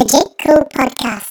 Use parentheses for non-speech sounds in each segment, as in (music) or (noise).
Legit Cool Podcast.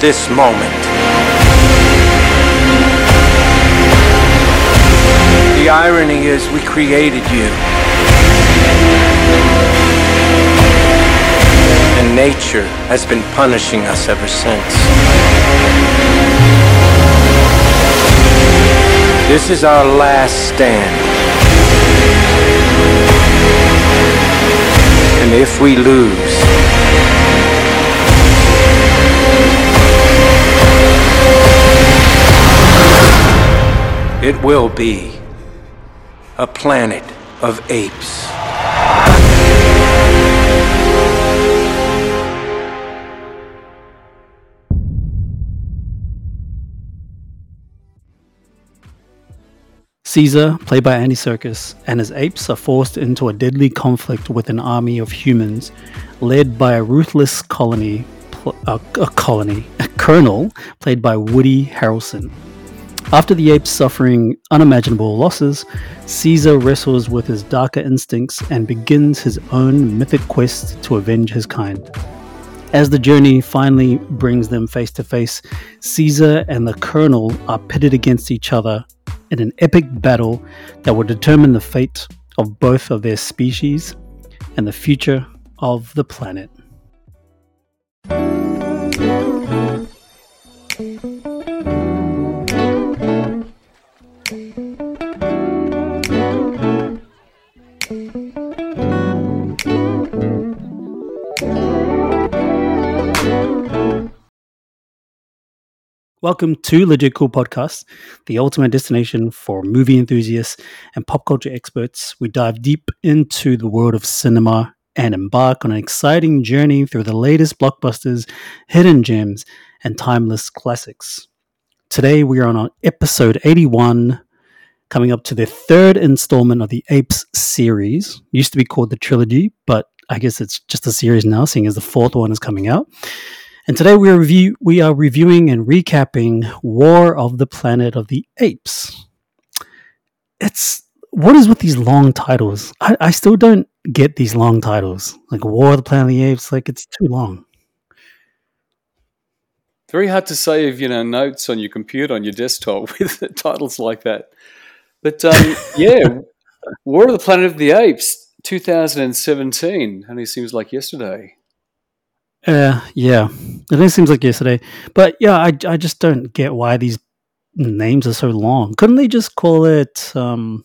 This moment. The irony is, we created you. And nature has been punishing us ever since. This is our last stand. And if we lose, it will be a planet of apes. Caesar, played by Andy Serkis, and his apes are forced into a deadly conflict with an army of humans led by a ruthless colony, pl- a colony, a colonel played by Woody Harrelson. After the apes suffering unimaginable losses, Caesar wrestles with his darker instincts and begins his own mythic quest to avenge his kind. As the journey finally brings them face to face, Caesar and the Colonel are pitted against each other in an epic battle that will determine the fate of both of their species and the future of the planet. Welcome to Legit Cool Podcast, the ultimate destination for movie enthusiasts and pop culture experts. We dive deep into the world of cinema and embark on an exciting journey through the latest blockbusters, hidden gems, and timeless classics. Today we are on episode 81, coming up to the third installment of the Apes series. Used to be called the trilogy, but I guess it's just a series now, seeing as the fourth one is coming out. And today we are review we are reviewing and recapping War of the Planet of the Apes. It's what is with these long titles? I, I still don't get these long titles. Like War of the Planet of the Apes, like it's too long. Very hard to save, you know, notes on your computer on your desktop (laughs) with titles like that. But um, (laughs) yeah, War of the Planet of the Apes, 2017, only seems like yesterday. Uh, yeah, it only seems like yesterday. But yeah, I, I just don't get why these names are so long. Couldn't they just call it? Um,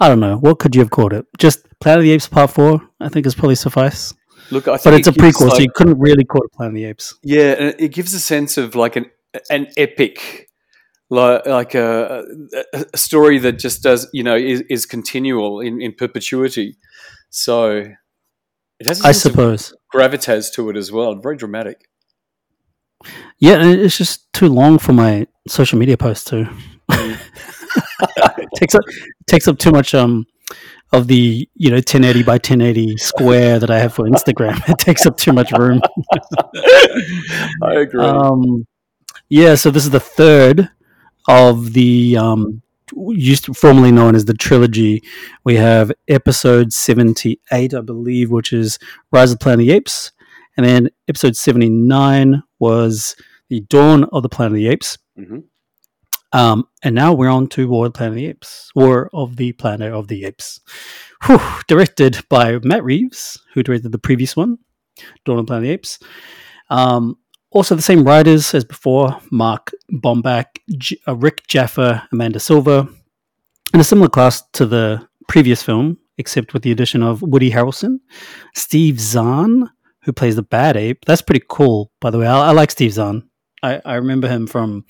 I don't know. What could you have called it? Just Planet of the Apes Part Four. I think is probably suffice. Look, I think But it's a it gives, prequel, so you couldn't really call it Planet of the Apes. Yeah, and it gives a sense of like an an epic, like like a, a a story that just does you know is, is continual in, in perpetuity. So it has a I suppose. gravitas to it as well. Very dramatic. Yeah, and it's just too long for my social media posts too. it (laughs) (laughs) takes up takes up too much um of the you know 1080 by 1080 square that I have for Instagram. (laughs) It takes up too much room. I agree. Um, yeah, so this is the third of the um, used to, formerly known as the trilogy. We have episode seventy-eight, I believe, which is Rise of the Planet of the Apes, and then episode seventy-nine was the Dawn of the Planet of the Apes. Mhm. Um, and now we're on to War of the Planet of the Apes, War of the Planet of the Apes. Whew, directed by Matt Reeves, who directed the previous one, Dawn of the Planet of the Apes. Um, also, the same writers as before Mark Bomback, J- uh, Rick Jaffa, Amanda Silver, and a similar cast to the previous film, except with the addition of Woody Harrelson, Steve Zahn, who plays the bad ape. That's pretty cool, by the way. I, I like Steve Zahn. I, I remember him from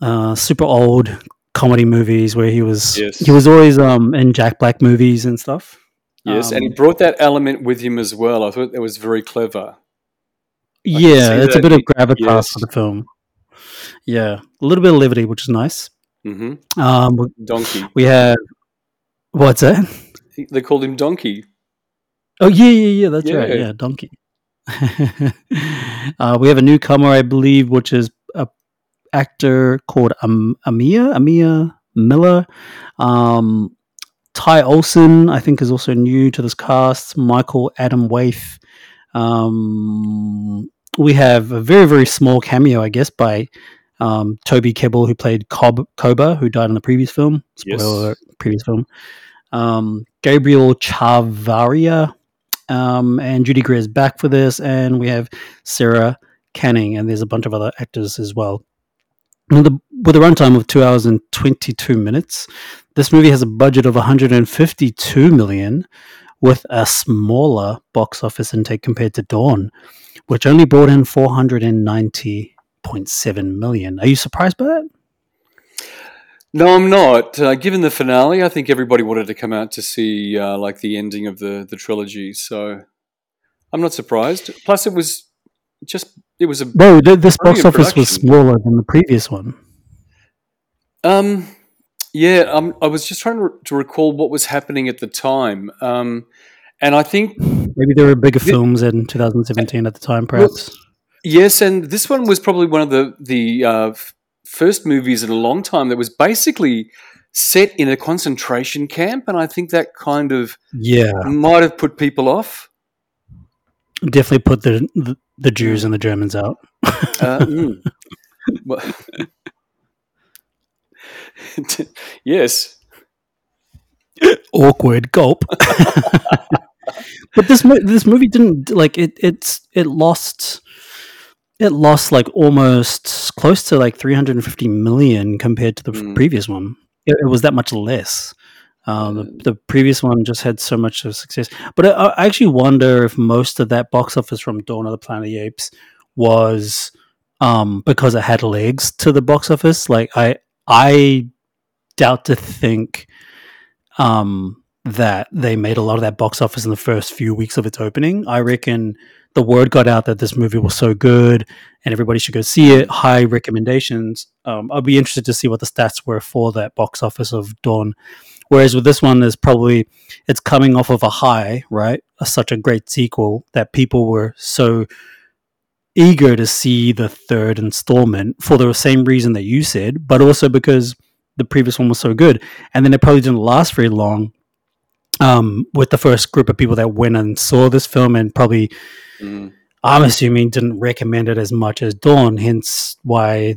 uh, super old comedy movies where he was Yes. he was always um, in Jack Black movies and stuff. Yes, and he Um, brought that element with him as well. I thought that was very clever. Yeah, it's a bit of gravitas yes. for the film. Yeah, a little bit of levity, which is nice. hmm Um, Donkey. we have what's that? (laughs) They called him Donkey. Oh yeah, yeah, yeah. That's right. Yeah. Yeah, donkey. (laughs) uh, we have a newcomer, I believe, which is a actor called um, Amiah Amiah Miller. Um, Ty Olsson, I think, is also new to this cast. Michael Adamthwaite. Um, we have a very very small cameo, I guess, by um, Toby Kebbell, who played Cob Koba, who died in the previous film. Spoiler alert, previous film. Um, Gabriel Chavarria um, and Judy Greer is back for this, and we have Sara Canning, and there's a bunch of other actors as well. With a, with a runtime of two hours and 22 minutes, this movie has a budget of 152 million, with a smaller box office intake compared to Dawn, which only brought in 490.7 million. Are you surprised by that? No, I'm not. Uh, given the finale, I think everybody wanted to come out to see uh, like the ending of the the trilogy. So I'm not surprised. Plus, it was just it was a No, th- this box office was smaller than the previous one. um yeah. Um, I was just trying to, to recall what was happening at the time. Um, and I think Maybe there were bigger films in 2017 at the time, perhaps. Yes, and this one was probably one of the the uh, first movies in a long time that was basically set in a concentration camp, and I think that kind of Yeah, might have put people off. definitely put the the, the Jews and the Germans out. Uh, (laughs) mm. Well- (laughs) yes, Awkward gulp. (laughs) but this mo- this movie didn't like it. It's it lost. It lost like almost close to like 350 million compared to the Mm. previous one. It, it was that much less. Um, the, the previous one just had so much of success, but I, I actually wonder if most of that box office from Dawn of the Planet of the Apes was um, because it had legs to the box office. Like I, I doubt to think um, that they made a lot of that box office in the first few weeks of its opening. I reckon the word got out that this movie was so good and everybody should go see it. High recommendations. Um, I'll be interested to see what the stats were for that box office of Dawn. Whereas with this one, is probably it's coming off of a high, right? A, such a great sequel that people were so eager to see the third installment for the same reason that you said, but also because the previous one was so good. And then it probably didn't last very long um, with the first group of people that went and saw this film and probably, Mm. I'm assuming, didn't recommend it as much as Dawn. Hence, why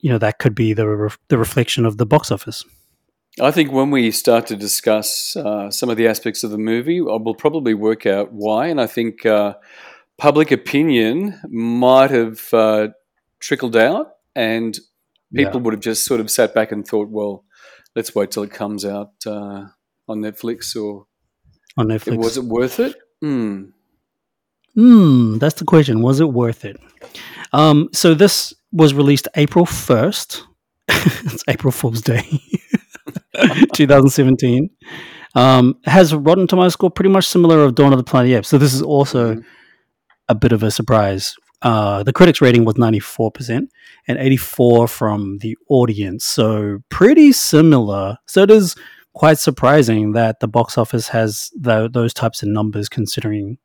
you know that could be the re- the reflection of the box office. I think when we start to discuss uh, some of the aspects of the movie, we'll probably work out why. And I think uh, public opinion might have uh, trickled out, and people would have just sort of sat back and thought, "Well, let's wait till it comes out uh, on Netflix." Or on Netflix. was it worth it? Hmm. Hmm, that's the question. Was it worth it? Um, so this was released April first. (laughs) it's April Fool's Day, (laughs) 2017. Um, has Rotten Tomatoes score pretty much similar of Dawn of the Planet of the Apes. So this is also Mhm. a bit of a surprise. Uh, the critics rating was 94% and 84 from the audience. So pretty similar. So it is quite surprising that the box office has tho- those types of numbers considering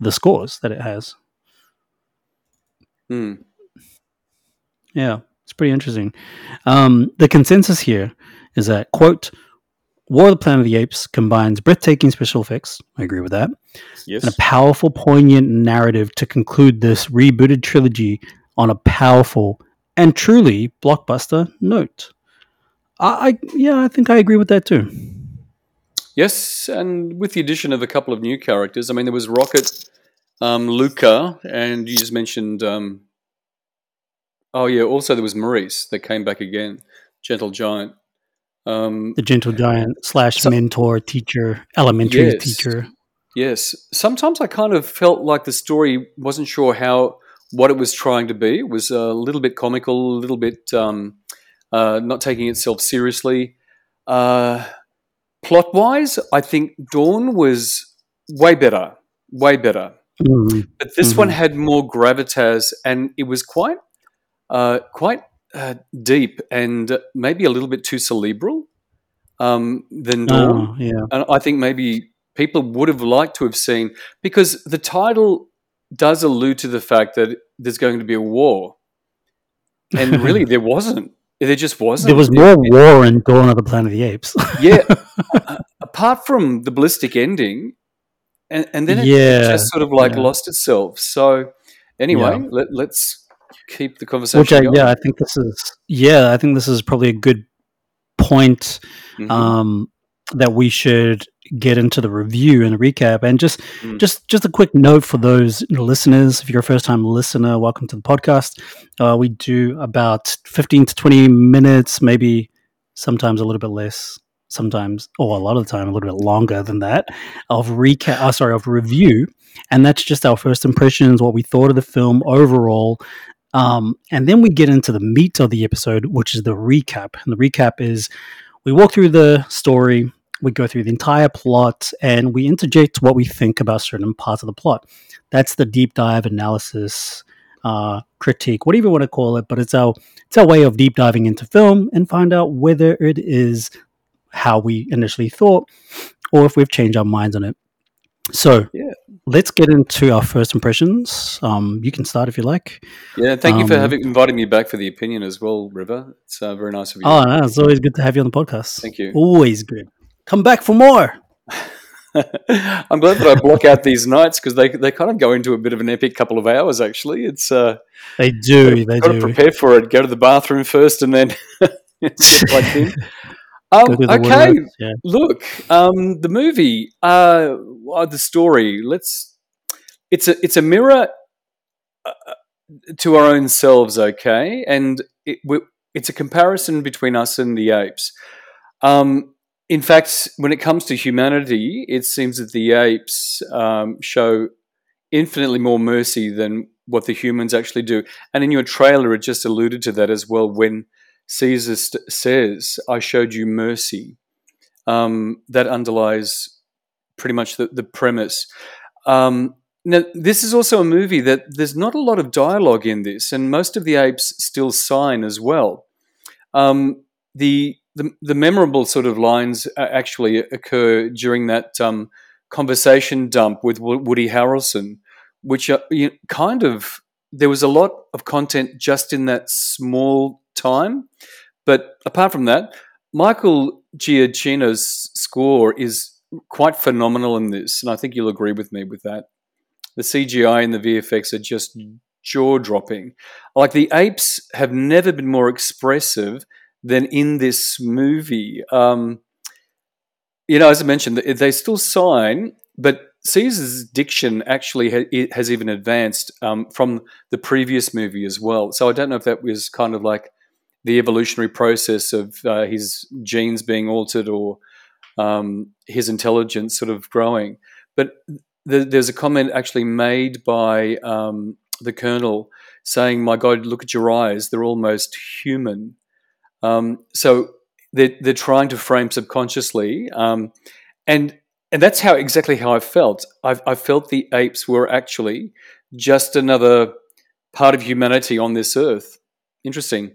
the scores that it has. Hmm. Yeah, it's pretty interesting. Um, the consensus here is that, quote, War of the Planet of the Apes combines breathtaking special effects, I agree with that, Yes. and a powerful, poignant narrative to conclude this rebooted trilogy on a powerful and truly blockbuster note. I, I yeah, I think I agree with that too. Yes, and with the addition of a couple of new characters, I mean, there was Rocket, um, Luca, and you just mentioned. Um, oh yeah, also there was Maurice that came back again, Gentle Giant. Um, The gentle giant slash mentor teacher, elementary Yes. teacher. Yes. Sometimes I kind of felt like the story wasn't sure how what it was trying to be. It was a little bit comical, a little bit um, uh, not taking itself seriously. Uh, plot wise, I think Dawn was way better, way better. Mm, But this one Mhm. had more gravitas, and it was quite, uh, quite uh, deep, and maybe a little bit too cerebral um, than Dawn oh, yeah. and I think maybe people would have liked to have seen because the title does allude to the fact that there's going to be a war, and (laughs) really there wasn't. There just wasn't. There was more it- war in Dawn of the Planet of the Apes. (laughs) yeah. uh, apart from the ballistic ending, and, and then it Yeah, just sort of like yeah. lost itself. So anyway, Yeah. let, let's keep the conversation Which I, going. yeah, I think this is yeah, I think this is probably a good point Mhm. um, that we should get into the review and the recap. And just Mm. just just a quick note for those listeners. If you're a first time listener, welcome to the podcast. Uh, we do about fifteen to twenty minutes, maybe sometimes a little bit less. Sometimes, or a lot of the time, a little bit longer than that, of recap. Oh, sorry, of review, and that's just our first impressions, what we thought of the film overall, um, and then we get into the meat of the episode, which is the recap. And the recap is we walk through the story, we go through the entire plot, and we interject what we think about certain parts of the plot. That's the deep dive analysis, uh, critique, whatever you want to call it. But it's our it's our way of deep diving into film and find out whether it is how we initially thought, or if we've changed our minds on it. So Yeah. Let's get into our first impressions. Um, you can start if you like. Yeah, thank you for Um, having inviting me back for the opinion as well, River. It's uh, very nice of you. Oh, no, it's always good to have you on the podcast. Thank you. Always good. Come back for more. (laughs) I'm glad that I block out these nights because they they kind of go into a bit of an epic couple of hours. Actually, it's uh, They do. They got to do. prepare for it. Go to the bathroom first, and then (laughs) get plugged in. Go (laughs) Um, okay, Yeah. look, um, the movie, uh, uh, the story. Let's. It's a it's a mirror uh, to our own selves. Okay, and it, we, it's a comparison between us and the apes. Um, in fact, when it comes to humanity, it seems that the apes um, show infinitely more mercy than what the humans actually do. And in your trailer, it just alluded to that as well when Caesar st- says, I showed you mercy. Um, that underlies pretty much the, the premise. Um, now, this is also a movie that there's not a lot of dialogue in this, and most of the apes still sign as well. Um, the, the the memorable sort of lines uh, actually occur during that um, conversation dump with Woody Harrelson, which uh, you kind of there was a lot of content just in that small time, but apart from that, Michael Giacchino's score is quite phenomenal in this, and I think you'll agree with me with that. The CGI and the VFX are just jaw dropping. Like the apes have never been more expressive than in this movie. Um, you know, as I mentioned, they they still sign, but Caesar's diction actually ha- has even advanced um, from the previous movie as well. So I don't know if that was kind of like the evolutionary process of uh, his genes being altered or um, his intelligence sort of growing. But th- there's a comment actually made by um, the colonel saying, "My God, look at your eyes; they're almost human." Um, so they're, they're trying to frame subconsciously, um, and and that's how exactly how I felt. I, I felt the apes were actually just another part of humanity on this earth. Interesting.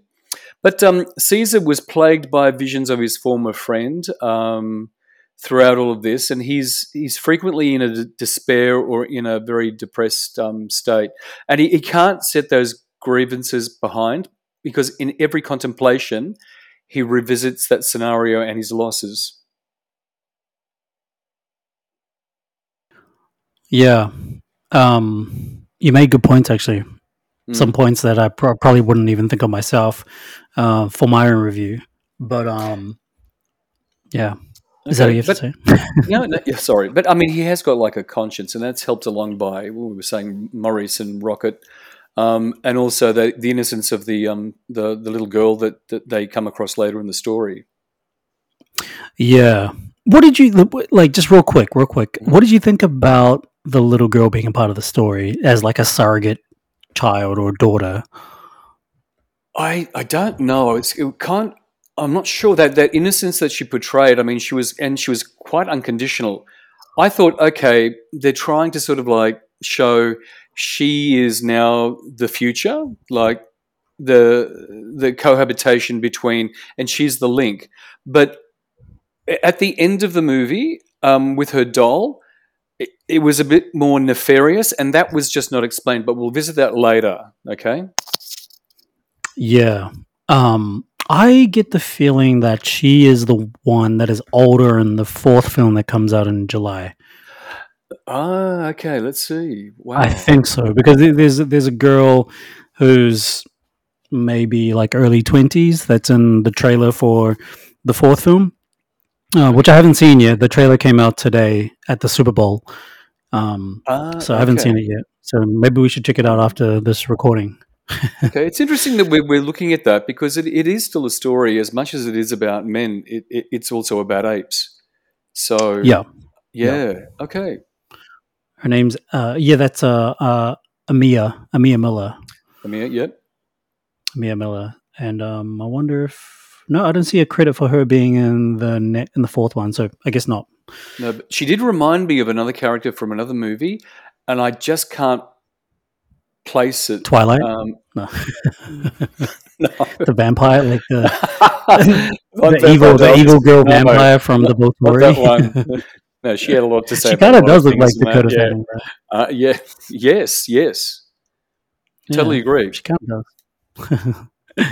But um, Caesar was plagued by visions of his former friend um, throughout all of this, and he's he's frequently in a d- despair or in a very depressed um, state, and he, he can't set those grievances behind because in every contemplation, he revisits that scenario and his losses. Yeah. Um, you made good points, actually. Mm. some points that I pro- probably wouldn't even think of myself uh, for my own review. But um, yeah, is that what you have but- to say? (laughs) no, no, yeah, sorry, but I mean, he has got like a conscience, and that's helped along by what we were saying, Maurice and Rocket, um, and also the the innocence of the um the the little girl that, that they come across later in the story. Yeah. What did you like? Just real quick, real quick. Mm-hmm. What did you think about the little girl being a part of the story as like a surrogate child or daughter? I I don't know. It's, it can't. I'm not sure that that innocence that she portrayed. I mean, she was and she was quite unconditional. I thought, okay, they're trying to sort of like show she is now the future, like the the cohabitation between, and she's the link. But at the end of the movie, um, with her doll, it, it was a bit more nefarious, and that was just not explained. But we'll visit that later. Okay. Yeah. Um, I get the feeling that she is the one that is older in the fourth film that comes out in July. Ah, okay. Let's see. Wow. I think so because there- there's there's a girl who's maybe like early twenties that's in the trailer for the fourth film, uh, which I haven't seen yet. The trailer came out today at the Super Bowl, um, Ah, so I haven't okay. seen it yet. So maybe we should check it out after this recording. (laughs) Okay, it's interesting that we're, we're looking at that because it, it is still a story as much as it is about men. It, it, it's also about apes. So Yeah, yeah, okay. her name's uh, yeah, that's uh, uh, Amiah Amiah Miller. Amiah, yep. Mia Miller, and um, I wonder if no, I don't see a credit for her being in the net in the fourth one. So I guess not. No, but she did remind me of another character from another movie, and I just can't place it. Twilight, Um, no, (laughs) (laughs) no. the vampire, like the, (laughs) the evil, the evil girl No, vampire from the book Not that one. No, she had a lot to say. she kind of does look like Dakota that, yeah. Uh, yeah. Yes. Yes. Yeah, Totally agree. She kind of does.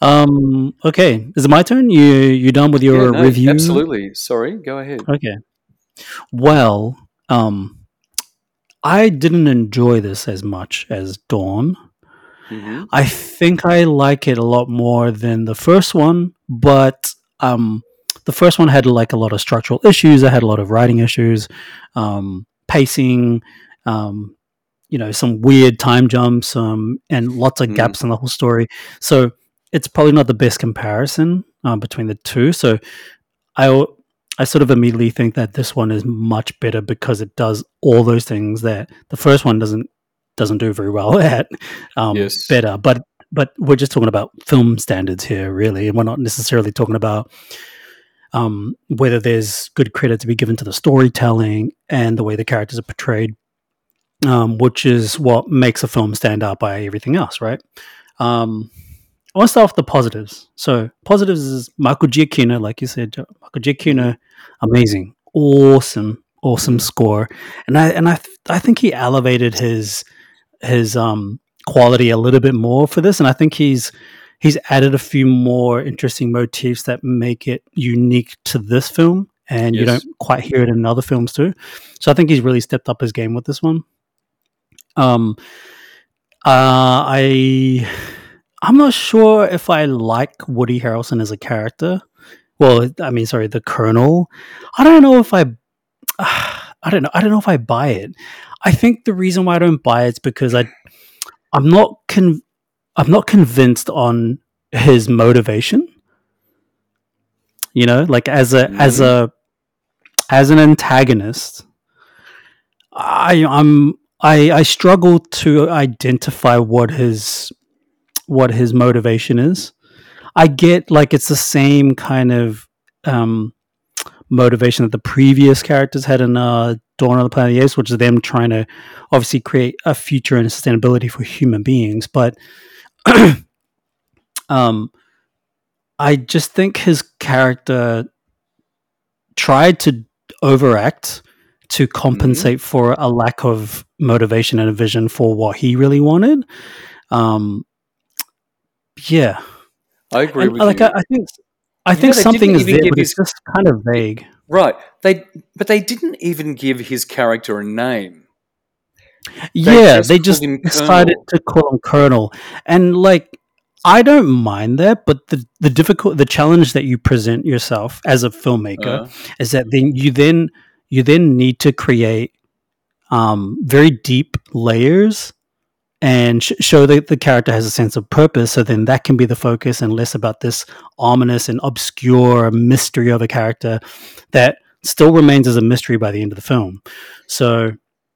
Um. Okay. Is it my turn? You you done with your Yeah, no, review? Absolutely. Sorry. Go ahead. Okay. Well, um, I didn't enjoy this as much as Dawn. hmm I think I like it a lot more than the first one, but um, the first one had like a lot of structural issues. I had a lot of writing issues, um, pacing, um, you know, some weird time jumps, um, and lots of Mm. gaps in the whole story. So it's probably not the best comparison um, between the two. So I I sort of immediately think that this one is much better because it does all those things that the first one doesn't doesn't do very well (laughs) at. Um, Yes. better, but but we're just talking about film standards here, really, and we're not necessarily talking about um, whether there's good credit to be given to the storytelling and the way the characters are portrayed, um, which is what makes a film stand out by everything else, right? Um, I want to start off the positives. So positives is Michael Giacchino, like you said, Michael Giacchino, amazing, awesome, awesome score, and I and I th- I think he elevated his his um quality a little bit more for this, and I think he's he's added a few more interesting motifs that make it unique to this film, and you don't quite hear it in other films too. So I think he's really stepped up his game with this one. Um, uh, I I'm not sure if I like Woody Harrelson as a character. Well, I mean, sorry, the Colonel. I don't know if I. (sighs) I don't know. I don't know if I buy it. I think the reason why I don't buy it is because I, I'm not con, I'm not convinced on his motivation. You know, like as a as a as an antagonist, I I'm I I struggle to identify what his what his motivation is. I get like it's the same kind of um, motivation that the previous characters had in uh, Dawn of the Planet of the Apes, which is them trying to obviously create a future and sustainability for human beings. But (clears throat) um, I just think his character tried to overact to compensate for a lack of motivation and a vision for what he really wanted. Um, yeah, I agree and, with like you. I, I think I think they something is there, but his- it's just kind of vague. Right. They but they didn't even give his character a name. yeah, just they just decided Colonel. to call him Colonel, and like I don't mind that, but the the difficult the challenge that you present yourself as a filmmaker Uh, is that then you then you then need to create um, very deep layers and sh- show that the character has a sense of purpose. So then that can be the focus, and less about this ominous and obscure mystery of a character that still remains as a mystery by the end of the film. So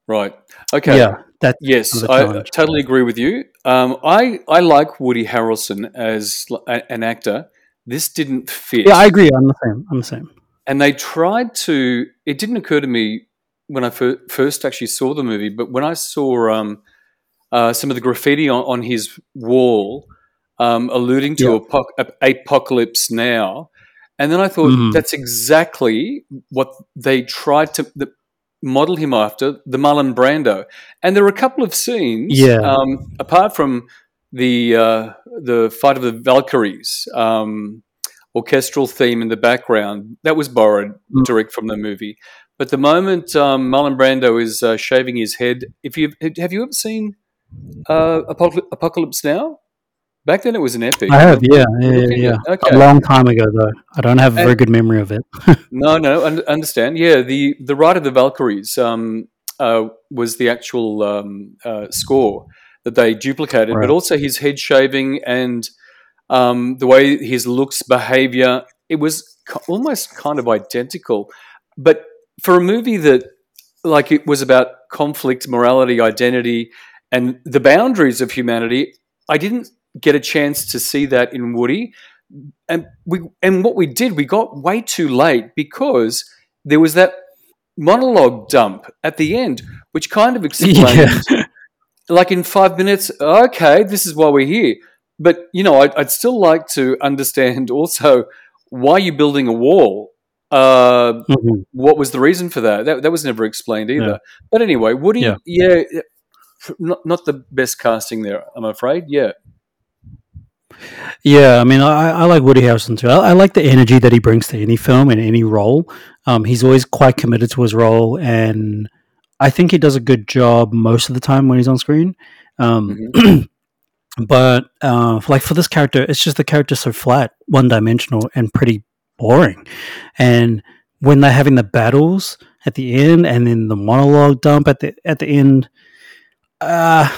right. Okay. yeah, that Yes, I totally agree with you. Um, I I like Woody Harrelson as a- an actor. This didn't fit. yeah, I agree. I'm the same. I'm the same. and they tried to. It didn't occur to me when I fir- first actually saw the movie, but when I saw um, uh, some of the graffiti on, on his wall, um, alluding to Yeah. apoc- apocalypse now, and then I thought Mhm. that's exactly what they tried to the, model him after, the Marlon Brando. And there were a couple of scenes, Yeah. um, apart from the uh, the fight of the Valkyries. Um, orchestral theme in the background that was borrowed Mm. direct from the movie. But the moment um, Marlon Brando is uh, shaving his head, if you have you ever seen uh, Apocalypse, Now? Back then, it was an epic. I have, yeah, yeah, yeah. Yeah. okay. A long time ago, though. I don't have a very And- good memory of it. (laughs) No, no, un- understand. Yeah, the the Ride of the Valkyries um, uh, was the actual um, uh, score that they duplicated, Right. but also his head shaving and um, the way his looks, behavior, it was ki- almost kind of identical. But for a movie that, like, it was about conflict, morality, identity, and the boundaries of humanity, I didn't get a chance to see that in Woody and we and what we did we got way too late because there was that monologue dump at the end which kind of (laughs) explained Yeah. like in five minutes okay this is why we're here but you know I'd, I'd still like to understand (laughs) also why you're building a wall uh, Mhm. what was the reason for that that, that was never explained either Yeah. but anyway woody Yeah. yeah, not, not the best casting there i'm afraid yeah Yeah, I mean, I, I like Woody Harrelson too. I, I like the energy that he brings to any film and any role. Um, he's always quite committed to his role, and I think he does a good job most of the time when he's on screen. Um, (clears throat) but uh, like for this character, it's just the character's so flat, one dimensional, and pretty boring. And when they're having the battles at the end, and then the monologue dump at the at the end, uh,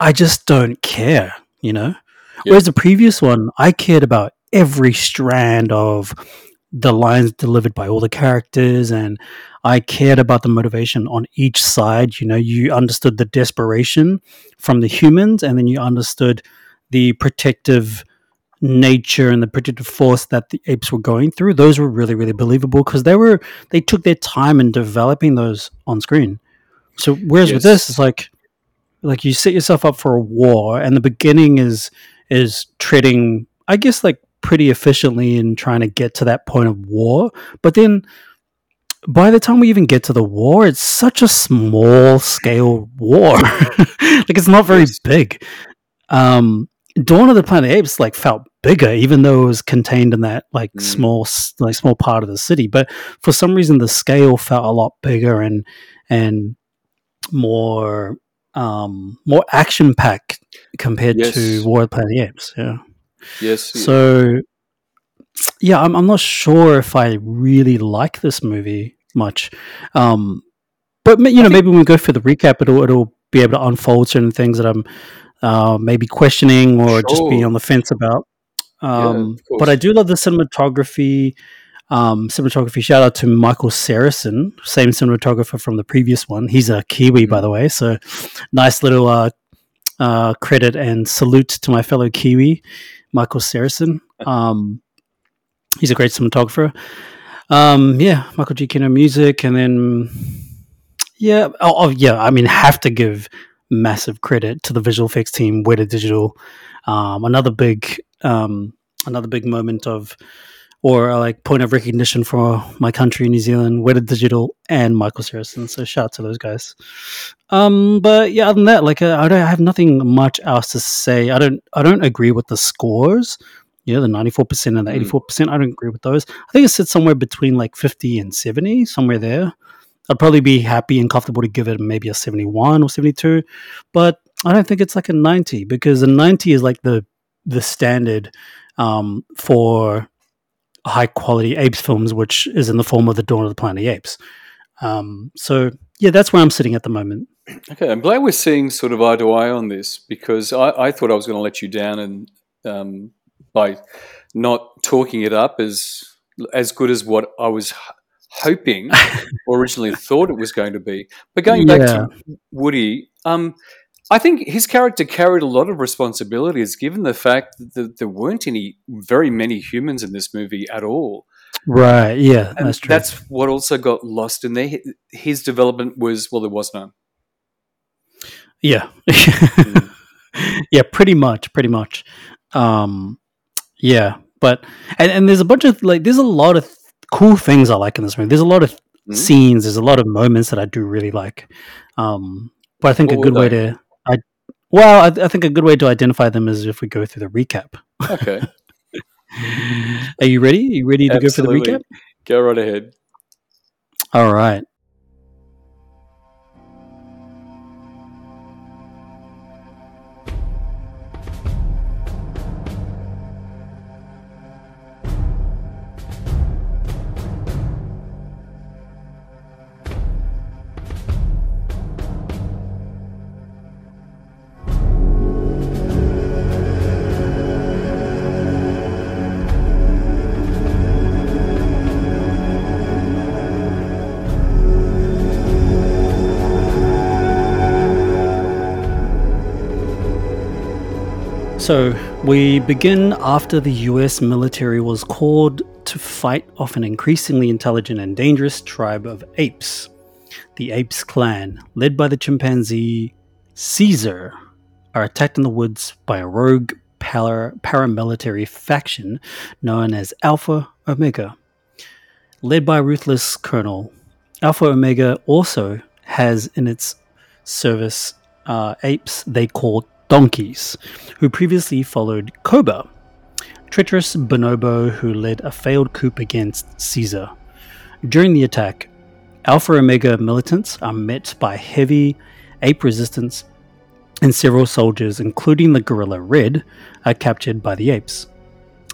I just don't care. You know. Yeah. Whereas the previous one, I cared about every strand of the lines delivered by all the characters, and I cared about the motivation on each side. You know, you understood the desperation from the humans, and then you understood the protective nature and the protective force that the apes were going through. Those were really, really believable because they were they took their time in developing those on screen. So whereas with this, it's like like you set yourself up for a war, and the beginning is is treading, I guess, like pretty efficiently in trying to get to that point of war. But then by the time we even get to the war, it's such a small scale war. (laughs) like it's not very big. Um, Dawn of the Planet of the Apes like felt bigger, even though it was contained in that like Mm. small, like small part of the city. But for some reason, the scale felt a lot bigger and and more um more action packed compared Yes. to War of the Planet of the Apes. Yeah. yes So, yeah, I'm, I'm not sure if I really like this movie much. Um, but you know, maybe when we go for the recap, it'll it'll be able to unfold certain things that I'm uh, maybe questioning or just being Sure. on the fence about. Um, of but I do love the cinematography. Um, cinematography. Shout out to Michael Seresin, same cinematographer from the previous one. He's a Kiwi, by the way. So nice little uh, uh, credit and salute to my fellow Kiwi, Michael Seresin. Um, he's a great cinematographer. Um, yeah, Michael G. Giacchino music, and then yeah, oh, oh, yeah. I mean, have to give massive credit to the visual effects team, Weta Digital. Um, another big, um, another big moment of, or uh, like point of recognition for my country, New Zealand, Weta Digital and Michael Seresin. So shout out to those guys. Um, but yeah, other than that, like uh, I don't I have nothing much else to say. I don't, I don't agree with the scores. Yeah, the ninety-four percent and the Mm. eighty-four percent. I don't agree with those. I think it sits somewhere between like fifty and seventy, somewhere there. I'd probably be happy and comfortable to give it maybe a 71 or 72, but I don't think it's like a 90 because a 90 is like the the standard um, for high quality apes films, which is in the form of the Dawn of the Planet of the Apes. Um, so yeah, that's where I'm sitting at the moment. Okay, I'm glad we're seeing sort of eye to eye on this because I, I thought I was going to let you down and um, by not talking it up as as good as what I was hoping (laughs) or originally thought it was going to be. But going back to Woody, um, I think his character carried a lot of responsibilities, given the fact that there weren't any very many humans in this movie at all. Right. Yeah, And that's true. that's what also got lost in there. His development was well, there was none. Yeah. Mm. (laughs) yeah, pretty much, pretty much. Um yeah, but and, and there's a bunch of like there's a lot of cool things I like in this movie. There's a lot of Mm. scenes, there's a lot of moments that I do really like. Um but I think What a good way to well, I, I think a good way to identify them is if we go through the recap. Okay, (laughs) Are you ready? Are you ready to go for the Absolutely. recap? go right ahead. All right. So we begin after the US military was called to fight off an increasingly intelligent and dangerous tribe of apes. The Apes clan, led by the chimpanzee Caesar, are attacked in the woods by a rogue para- paramilitary faction known as Alpha Omega. Led by ruthless colonel, Alpha Omega also has in its service uh, apes they call donkeys, who previously followed Koba, treacherous bonobo who led a failed coup against Caesar. During the attack, Alpha Omega militants are met by heavy ape resistance, and several soldiers, including the gorilla Red, are captured by the apes.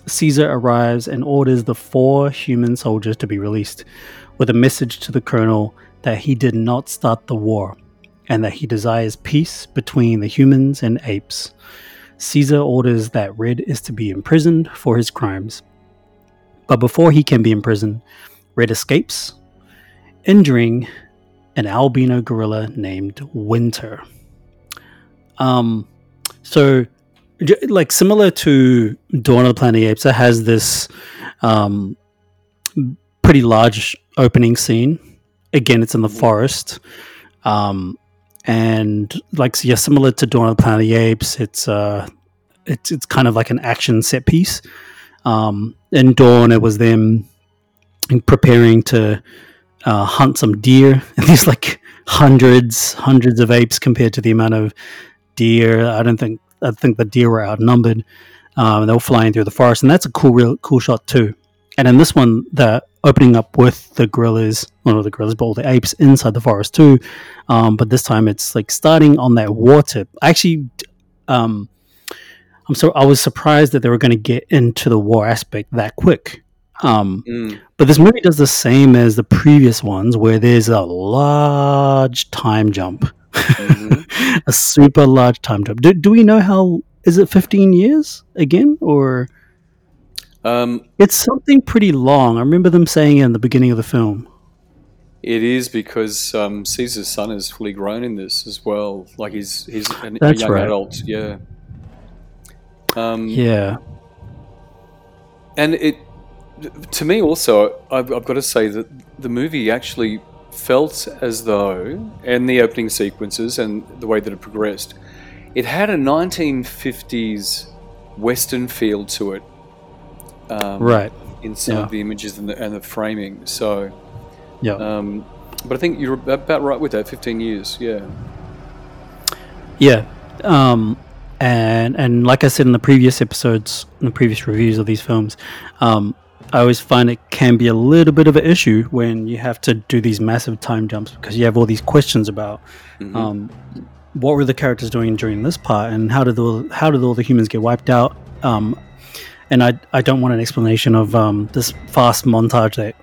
Caesar arrives and orders the four human soldiers to be released, with a message to the colonel that he did not start the war and that he desires peace between the humans and apes. Caesar orders that Red is to be imprisoned for his crimes. But before he can be imprisoned, Red escapes, injuring an albino gorilla named Winter. Um, so, like similar to Dawn of the Planet of the Apes, it has this um, pretty large opening scene. Again, it's in the forest. Um, and like yeah, similar to Dawn of the Planet of the Apes, it's uh, it's it's kind of like an action set piece. Um, in Dawn, it was them preparing to uh, hunt some deer, (laughs) and there's like hundreds, hundreds of apes compared to the amount of deer. I don't think I think the deer were outnumbered. Um, they were flying through the forest, and that's a cool, real cool shot too. And in this one, the opening up with the gorillas, well, not the gorillas, but all the apes inside the forest too. Um, but this time, it's like starting on that water. Actually, um, I'm so I was surprised that they were going to get into the war aspect that quick. Um, Mm. but this movie does the same as the previous ones, where there's a large time jump, Mhm. (laughs) a super large time jump. Do, do we know how? Is it 15 years again, or Um, it's something pretty long? I remember them saying it in the beginning of the film. it is because um, Caesar's son is fully grown in this as well. Like he's he's an, a young right. adult. Yeah. Um, Yeah, and it to me also I've, I've got to say that the movie actually felt as though and the opening sequences and the way that it progressed it had a 1950s western feel to it um, right. in some Yeah. of the images and the, and the framing so Yeah, um, but i think you're about right with that 15 years yeah yeah. Um, and and like I said in the previous episodes, in the previous reviews of these films, um, I always find it can be a little bit of an issue when you have to do these massive time jumps because you have all these questions about Mhm. um, what were the characters doing during this part and how did all how did all the humans get wiped out. Um, and I, I don't want an explanation of um, this fast montage that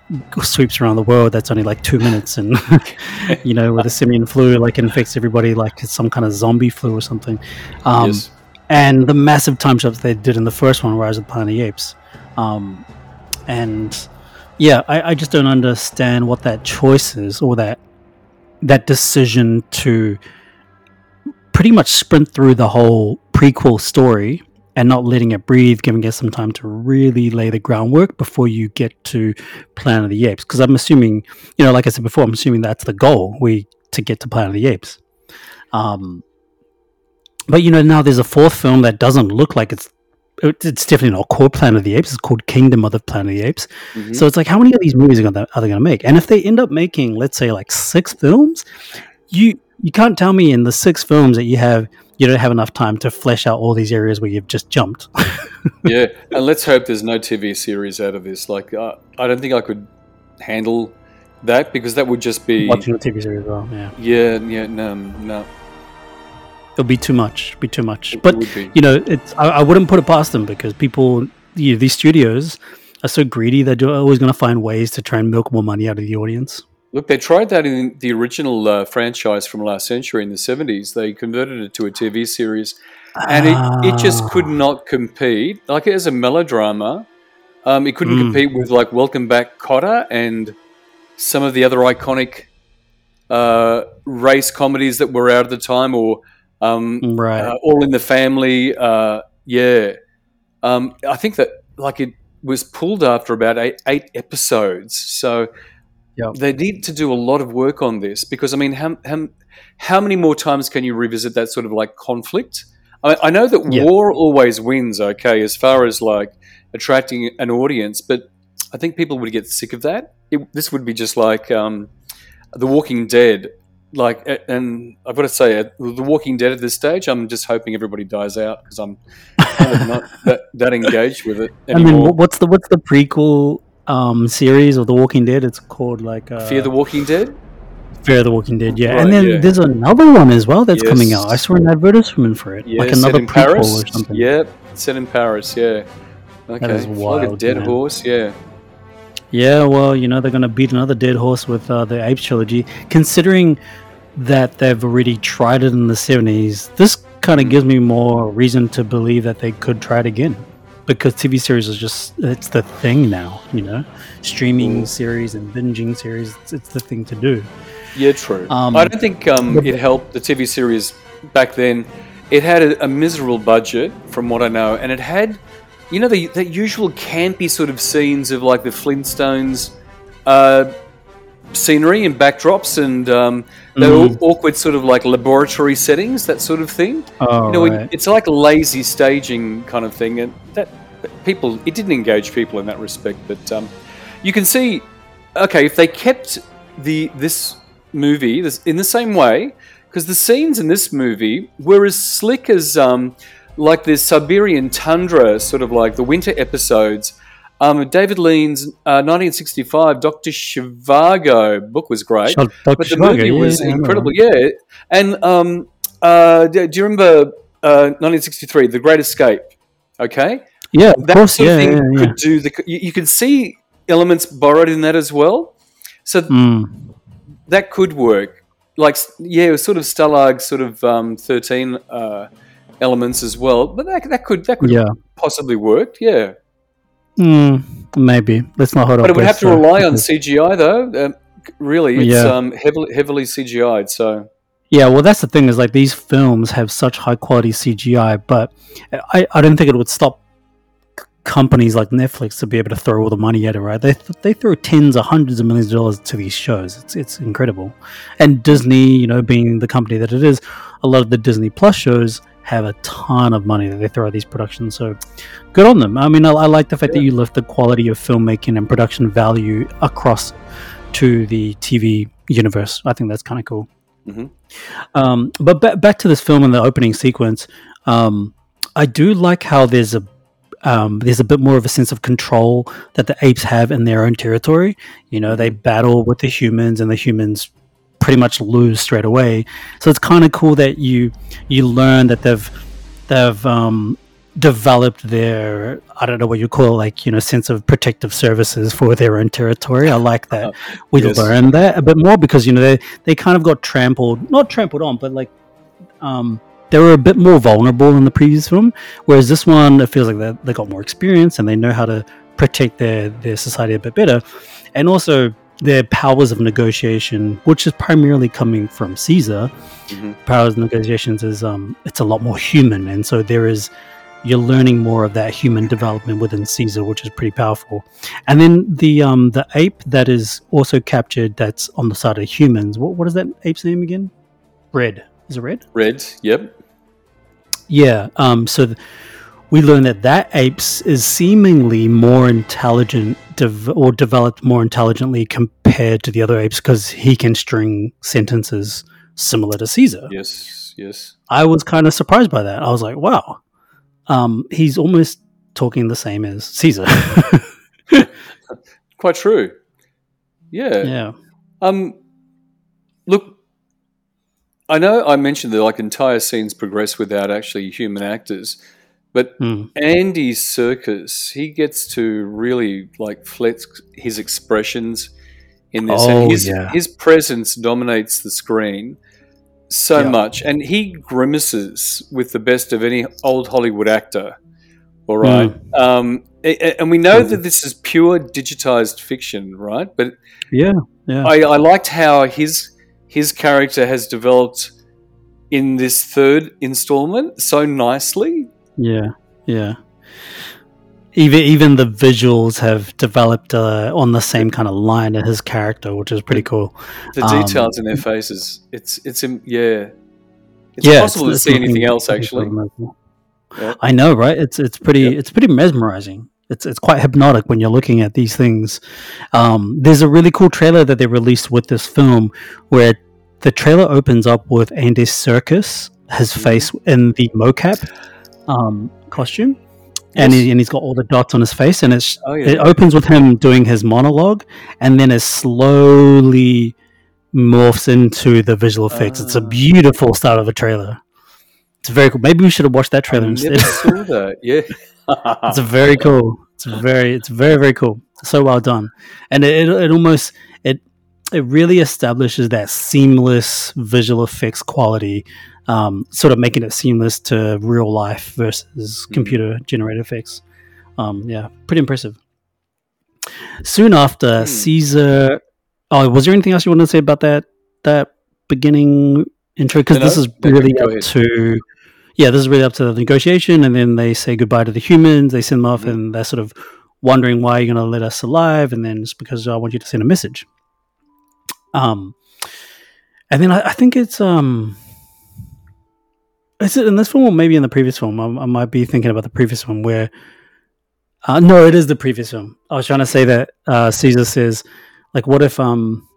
sweeps around the world that's only like two minutes and (laughs) you know with the simian flu like infects everybody like it's some kind of zombie flu or something um, yes. and the massive time jumps they did in the first one, Rise of the Planet of the Apes. Um, and yeah, I, I just don't understand what that choice is or that that decision to pretty much sprint through the whole prequel story and not letting it breathe, giving it some time to really lay the groundwork before you get to Planet of the Apes. Because I'm assuming, you know, like I said before, I'm assuming that's the goal we to get to Planet of the Apes. Um, but you know, now there's a fourth film that doesn't look like it's. It's definitely not called Planet of the Apes. It's called Kingdom of the Planet of the Apes. Mhm. So it's like, how many of these movies are, gonna, are they going to make? And if they end up making, let's say, like six films, you you can't tell me in the six films that you have you don't have enough time to flesh out all these areas where you've just jumped. (laughs) yeah, and let's hope there's no TV series out of this. Like, uh, I don't think I could handle that because that would just be Watching a TV series as well, yeah, yeah, yeah, no, no, it'll be too much. Be too much. it But you know, it's I, I wouldn't put it past them because people, you know, these studios are so greedy they're always going to find ways to try and milk more money out of the audience. Look, they tried that in the original uh, franchise from last century in the 70s. They converted it to a TV series, and it, it just could Ah. not compete. Like, as a melodrama, um, it couldn't Mm. compete with, like, Welcome Back Kotter and some of the other iconic uh, race comedies that were out at the time, or um, right. uh, All in the Family. Uh, yeah. Um, I think that, like, it was pulled after about eight, eight episodes. So Yep. they need to do a lot of work on this because, I mean, how, how, how many more times can you revisit that sort of like conflict? I, I know that Yeah. war always wins, okay, as far as like attracting an audience, but I think people would get sick of that. It, this would be just like um, The Walking Dead. Like, and I've got to say, The Walking Dead at this stage, I'm just hoping everybody dies out because I'm kind of not (laughs) that, that engaged with it I mean, what's the what's the prequel um, series of The Walking Dead? It's called like uh, Fear the Walking Dead? Fear the Walking Dead, yeah. Right, and then yeah. there's another one as well that's coming out. I saw an advertisement for it, Yeah, like another in prequel Paris. or something. Yeah, set in Paris. Yeah. Okay. is Like a dead man. horse. Yeah. Yeah, well, you know they're going to beat another dead horse with uh, the Apes trilogy. Considering that they've already tried it in the seventies, this kind of gives me more reason to believe that they could try it again. Because TV series is just—it's the thing now, you know. Streaming Mm. series and binging series, it's, it's the thing to do. Yeah, true. Um, I don't think um, it helped the TV series back then. It had a, a miserable budget, from what I know, and it had, you know, the, the usual campy sort of scenes of like the Flintstones uh, scenery and backdrops and um, the Mm. awkward sort of like laboratory settings, that sort of thing. Oh, you know, right. it's like lazy staging kind of thing, and that people it didn't engage people in that respect. But um, you can see, okay, if they kept the this movie this, in the same way, because the scenes in this movie were as slick as um, like the Siberian tundra, sort of like the winter episodes. Um, David Lean's uh, 1965 Doctor Zhivago book was great Dr. but the Zhivago, movie yeah, was yeah, incredible. Yeah, and um, uh, do you remember uh, 1963, The Great Escape? Okay, Yeah, of that course. sort Yeah, of thing yeah, yeah. could do the. You, you could see elements borrowed in that as well, so Mm. that could work. Like, yeah, it was sort of Stalag, sort of um, 13 uh, elements as well, but that, that could that could Yeah. possibly work. Yeah, Mm, maybe. Let's not hold but it would have to rely on CGI though. Um, really, it's Yeah. um, heavily heavily CGI'd. So. Yeah, well, that's the thing is like these films have such high quality CGI, but I, I don't think it would stop c- companies like Netflix to be able to throw all the money at it, right? They th- they throw tens or hundreds of millions of dollars to these shows. It's it's incredible, and Disney, you know, being the company that it is, a lot of the Disney Plus shows have a ton of money that they throw at these productions. So, good on them. I mean, I, I like the fact that you lift the quality of filmmaking and production value across to the TV universe. I think that's kind of cool. Um, but ba- back to this film and the opening sequence, um, I do like how there's a um, there's a bit more of a sense of control that the apes have in their own territory. You know, they battle with the humans, and the humans pretty much lose straight away. So it's kind of cool that you you learn that they've they've um, developed their I don't know what you call it, like you know sense of protective services for their own territory. I like that (laughs) we Yes. learn that a bit more because you know they they kind of got trampled, not trampled on, but like um, they were a bit more vulnerable in the previous film. Whereas this one, it feels like they they got more experience and they know how to protect their their society a bit better, and also their powers of negotiation, which is primarily coming from Caesar. Mhm. Powers of negotiations is um, it's a lot more human, and so there is you're learning more of that human development within Caesar, which is pretty powerful. And then the um the ape that is also captured that's on the side of humans. What what is that ape's name again? Red. Is it red? Red. Yep. Yeah. Um. So th- we learn that that apes is seemingly more intelligent, dev- or developed more intelligently compared to the other apes because he can string sentences similar to Caesar. Yes. Yes. I was kind of surprised by that. I was like, wow, um, he's almost talking the same as Caesar. (laughs) Quite true. Yeah. yeah. Um, look, I know I mentioned that like entire scenes progress without actually human actors, but Mm. Andy Serkis, he gets to really like flex his expressions in this, Oh, and his yeah. his presence dominates the screen so Yeah. much, and he grimaces with the best of any old Hollywood actor. All right, Mm. um, and we know that this is pure digitized fiction, right? But Yeah. Yeah. I, I liked how his his character has developed in this third installment so nicely. Yeah, yeah. Even even the visuals have developed uh, on the same kind of line as his character, which is pretty cool. The Um, details in their faces. It's it's im- yeah. It's yeah, impossible to see anything else actually. Yeah. I know, right? It's it's pretty Yeah. it's pretty mesmerizing. It's it's quite hypnotic when you're looking at these things. Um, there's a really cool trailer that they released with this film where the trailer opens up with Andy Serkis, his Mm-hmm. face in the mocap um, costume, and, he, and he's got all the dots on his face, and it's Oh it opens with him doing his monologue, and then it slowly morphs into the visual effects. it's a Ah. beautiful start of a trailer. It's very cool. Maybe we should have watched that I trailer never instead. saw (laughs) that. Yeah. (laughs) it's very cool. It's very, it's very, very cool. So well done, and it, it, it almost it it really establishes that seamless visual effects quality, um, sort of making it seamless to real life versus Mhm. computer generated effects. Um, yeah, pretty impressive. Soon after, Hmm. Caesar. Oh, was there anything else you wanted to say about that that beginning intro? Because this is really up to. Yeah, this is really up to the negotiation, and then they say goodbye to the humans. They send them off, Mhm. and they're sort of wondering why you're going to let us alive, and then it's because I want you to send a message. Um, and then I, I think it's um, is it in this film or maybe in the previous film? I, I might be thinking about the previous one where. Uh, no, it is the previous film. I was trying to say that uh, Caesar says, like, what if um,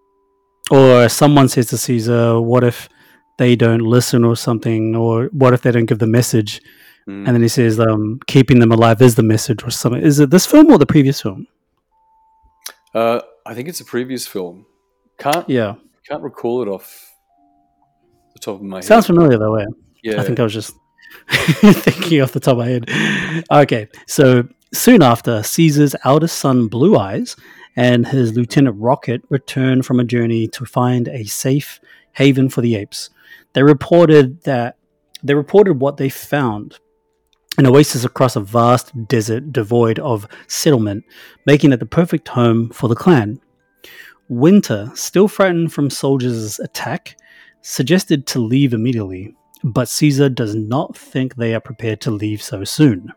or someone says to Caesar, what if they don't listen or something, or what if they don't give the message? Mm. And then he says, um, keeping them alive is the message or something. Is it this film or the previous film? Uh, I think it's a previous film. Can't Yeah, can't recall it off the top of my head. sounds familiar though. Yeah. Yeah. I think I was just (laughs) thinking off the top of my head. Okay, so soon after, Caesar's eldest son, Blue Eyes, and his lieutenant Rocket return from a journey to find a safe haven for the apes. They reported that they reported what they found. An oasis across a vast desert devoid of settlement, making it the perfect home for the clan. Winter, still frightened from soldiers' attack, suggested to leave immediately, but Caesar does not think they are prepared to leave so soon.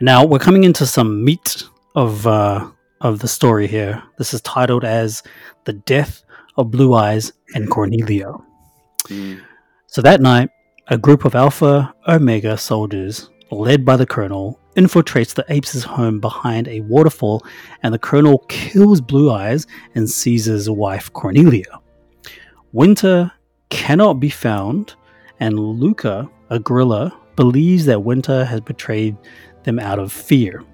Now we're coming into some meat of uh, of the story here. This is titled as "The Death of Blue Eyes and Cornelia." Mm. So that night, a group of Alpha Omega soldiers, led by the Colonel, infiltrates the apes' home behind a waterfall, and the Colonel kills Blue Eyes and Caesar's wife Cornelia. Winter cannot be found, and Luca, a gorilla, believes that Winter has betrayed them out of fear.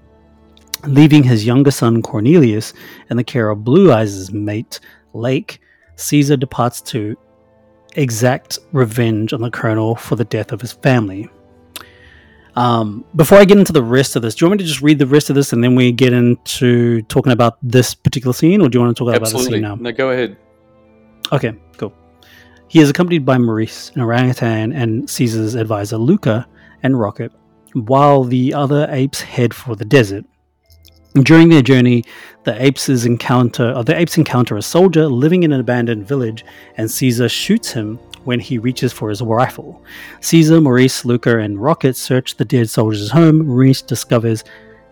Leaving his younger son Cornelius in the care of Blue Eyes' mate, Lake, Caesar departs to exact revenge on the colonel for the death of his family. Um, before I get into the rest of this, do you want me to just read the rest of this and then we get into talking about this particular scene, or do you want to talk about the scene now? No, go ahead. Okay. He is accompanied by Maurice, an orangutan, and Caesar's advisor Luca and Rocket, while the other apes head for the desert. During their journey, the apes encounter uh, the apes encounter a soldier living in an abandoned village, and Caesar shoots him when he reaches for his rifle. Caesar, Maurice, Luca, and Rocket search the dead soldier's home. Maurice discovers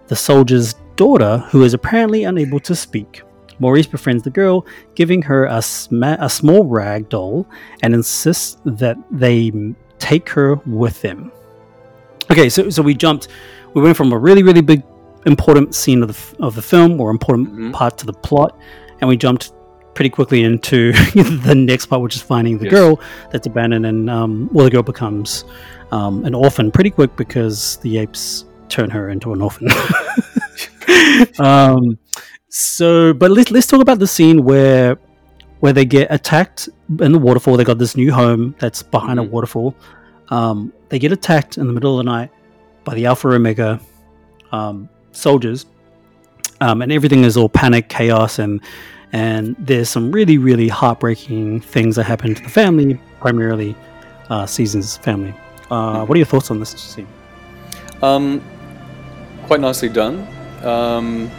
the soldier's daughter, who is apparently unable to speak. Maurice befriends the girl, giving her a, sma- a small rag doll, and insists that they take her with them. Okay, so so we jumped. We went from a really really big important scene of the f- of the film or important Mhm. part to the plot, and we jumped pretty quickly into (laughs) the next part, which is finding the Yes. girl that's abandoned, and um, well, the girl becomes um, an orphan pretty quick because the apes turn her into an orphan. (laughs) (laughs) um, so, but let's let's talk about the scene where where they get attacked in the waterfall. They got this new home that's behind a Mhm. waterfall. Um, they get attacked in the middle of the night by the Alpha Omega um, soldiers, um, and everything is all panic, chaos, and and there's some really really heartbreaking things that happen to the family, primarily uh, Caesar's family. Uh, what are your thoughts on this scene? Um, quite nicely done. Um,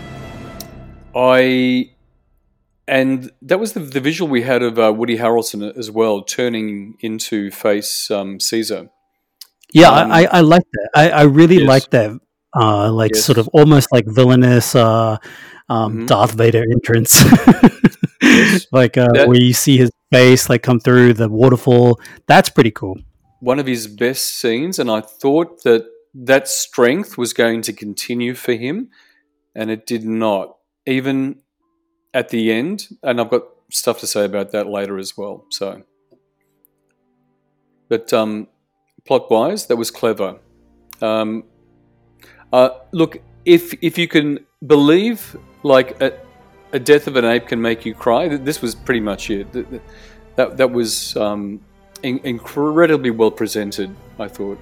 I and that was the, the visual we had of uh, Woody Harrelson as well, turning into face um, Caesar. Yeah, Um, I, I, like that. I, I really Yes. like that. Uh, like Yes. sort of almost like villainous uh, um, Mhm. Darth Vader entrance, Yes. (laughs) like uh, That- where you see his face like come through the waterfall. That's pretty cool. One of his best scenes, and I thought that that strength was going to continue for him, and it did not. Even at the end, and I've got stuff to say about that later as well. So, but um, plot wise, that was clever. Um, uh, look, if if you can believe like a, a death of an ape can make you cry, this was pretty much it. Th- th- That that was um, in- incredibly well presented. I thought.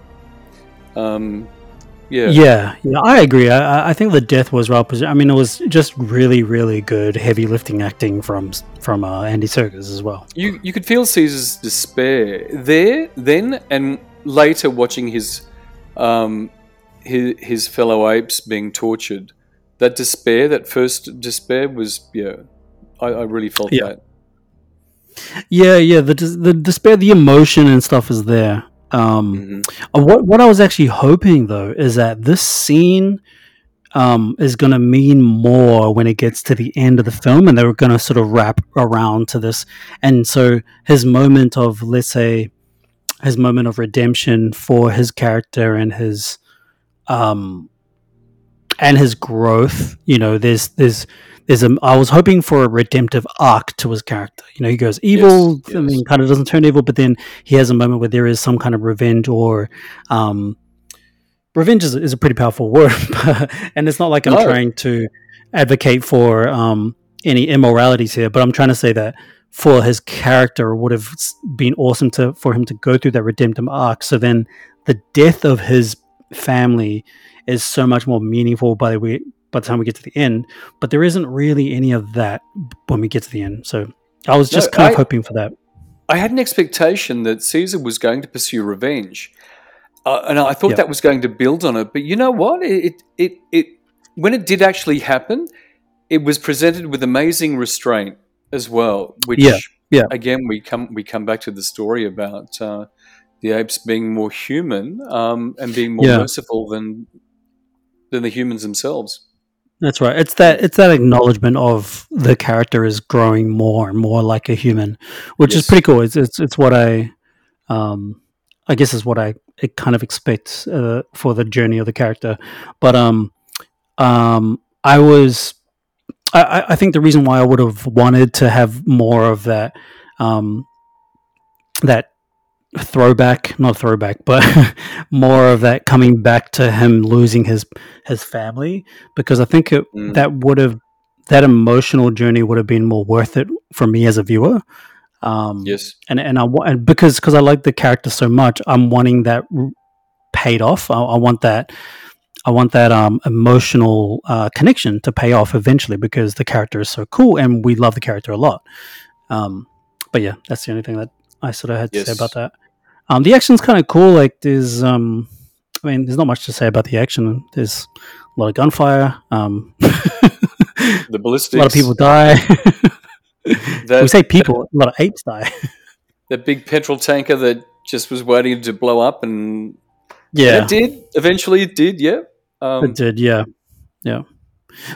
Yeah. Yeah, yeah, I agree. I, I- I think the death was well presented. I mean, it was just really, really good heavy lifting acting from from uh, Andy Serkis as well. You you could feel Caesar's despair there, then, and later watching his um, his, his fellow apes being tortured. That despair, that first despair, was yeah. I, I really felt Yeah. that. Yeah, yeah. The the despair, the emotion and stuff is there. Um, Mhm. Uh, What what I was actually hoping though is that this scene um, is going to mean more when it gets to the end of the film, and they're going to sort of wrap around to this. And so his moment of let's say his moment of redemption for his character and his um and his growth. You know, there's there's there's a. I was hoping for a redemptive arc to his character. You know, he goes evil, Yes, I mean, kind of doesn't turn evil, but then he has a moment where there is some kind of revenge or um revenge is, is a pretty powerful (laughs) word and it's not like i'm No. trying to advocate for um any immoralities here but i'm trying to say that for his character it would have been awesome to for him to go through that redemptive arc so then the death of his family is so much more meaningful by the way by the time we get to the end but there isn't really any of that when we get to the end so i was just No, kind of hoping for that I had an expectation that Caesar was going to pursue revenge, uh, and I thought Yeah. that was going to build on it. But you know what? It, it it it when it did actually happen, it was presented with amazing restraint as well. Which Yeah, yeah. again we come we come back to the story about uh, the apes being more human um, and being more Yeah. merciful than than the humans themselves. That's right. It's that it's that acknowledgement of the character is growing more and more like a human, which is pretty cool. It's it's, it's what I, um, I guess is what I it kind of expect uh, for the journey of the character. But um, um, I was, I, I- I think the reason why I would have wanted to have more of that, um, that throwback, not throwback, but (laughs) more of that coming back to him losing his his family because I think it, Mm. that would have that emotional journey would have been more worth it for me as a viewer. Um, Yes. and and I and because because I like the character so much, I'm wanting that paid off. I, I want that. I want that um, emotional uh, connection to pay off eventually because the character is so cool and we love the character a lot. Um, but yeah, that's the only thing that I sort of had to say about that. Um, the action's kind of cool. Like there's, um, I mean, there's not much to say about the action. There's a lot of gunfire. Um, The ballistics. (laughs) a lot of people die. (laughs) That, we say people, a lot of apes die. (laughs) the big petrol tanker that just was waiting to blow up, and yeah, it did. Eventually, it did. Yeah. Um, It did, yeah, yeah.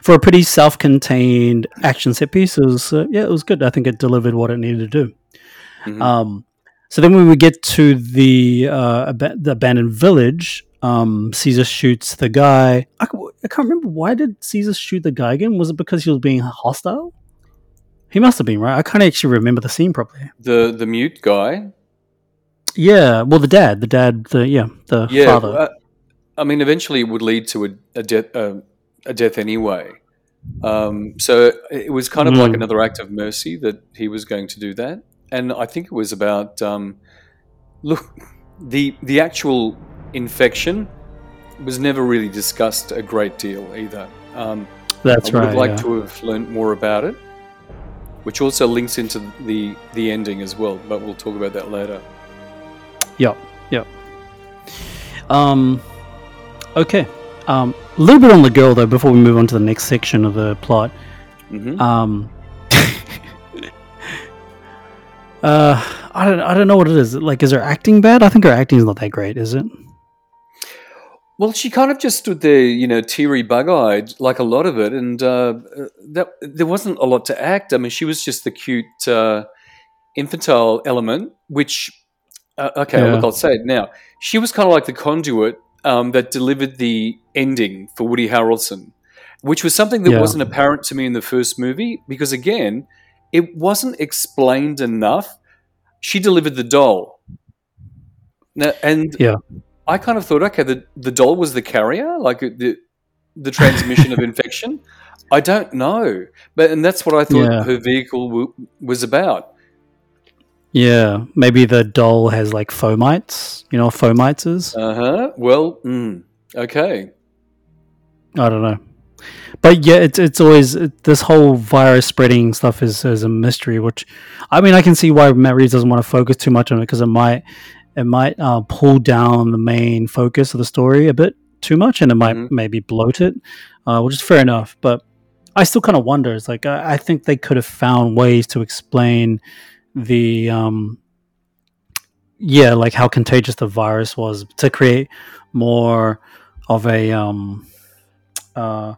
For a pretty self-contained action set piece, it was uh, yeah, it was good. I think it delivered what it needed to do. mhm. Um, so then when we get to the uh, ab- the abandoned village, um, Caesar shoots the guy. I can't remember why did Caesar shoot the guy again. Was it because he was being hostile? He must have been right. I can't actually remember the scene properly. the the mute guy. Yeah, well, the dad, the dad, the yeah, the Yeah. father. uh, I mean, eventually, it would lead to a, a death. Uh, a death anyway. Um, so it was kind of like Mm. another act of mercy that he was going to do that, and I think it was about um, look the the actual infection was never really discussed a great deal either. Um, That's right. I would right. have liked yeah. to have learned more about it, which also links into the the ending as well. But we'll talk about that later. Yep, yep. Um, okay. Um, a little bit on the girl though before we move on to the next section of the plot. hmm Um, uh, I don't, I don't know what it is. Like, is her acting bad? I think her acting is not that great, is it? Well, she kind of just stood there, you know, teary, bug-eyed, like a lot of it, and uh, that there wasn't a lot to act. I mean, she was just the cute uh, infantile element, which uh, okay, Yeah. look, I'll say it now. She was kind of like the conduit um, that delivered the ending for Woody Harrelson, which was something that Yeah. wasn't apparent to me in the first movie because, again, it wasn't explained enough. She delivered the doll, now, and Yeah. I kind of thought, okay, the, the doll was the carrier, like uh, the the transmission of (laughs) infection. I don't know, but and that's what I thought Yeah. her vehicle w- was about. Yeah, maybe the doll has like fomites. You know, what fomites is. Uh huh. Well, mm, okay. I don't know, but yeah, it's it's always it, this whole virus spreading stuff is is a mystery. Which, I mean, I can see why Matt Reeves doesn't want to focus too much on it because it might it might uh, pull down the main focus of the story a bit too much, and it might Mhm. maybe bloat it, uh, which is fair enough. But I still kind of wonder. It's like I, I think they could have found ways to explain the um yeah like how contagious the virus was to create more of a um uh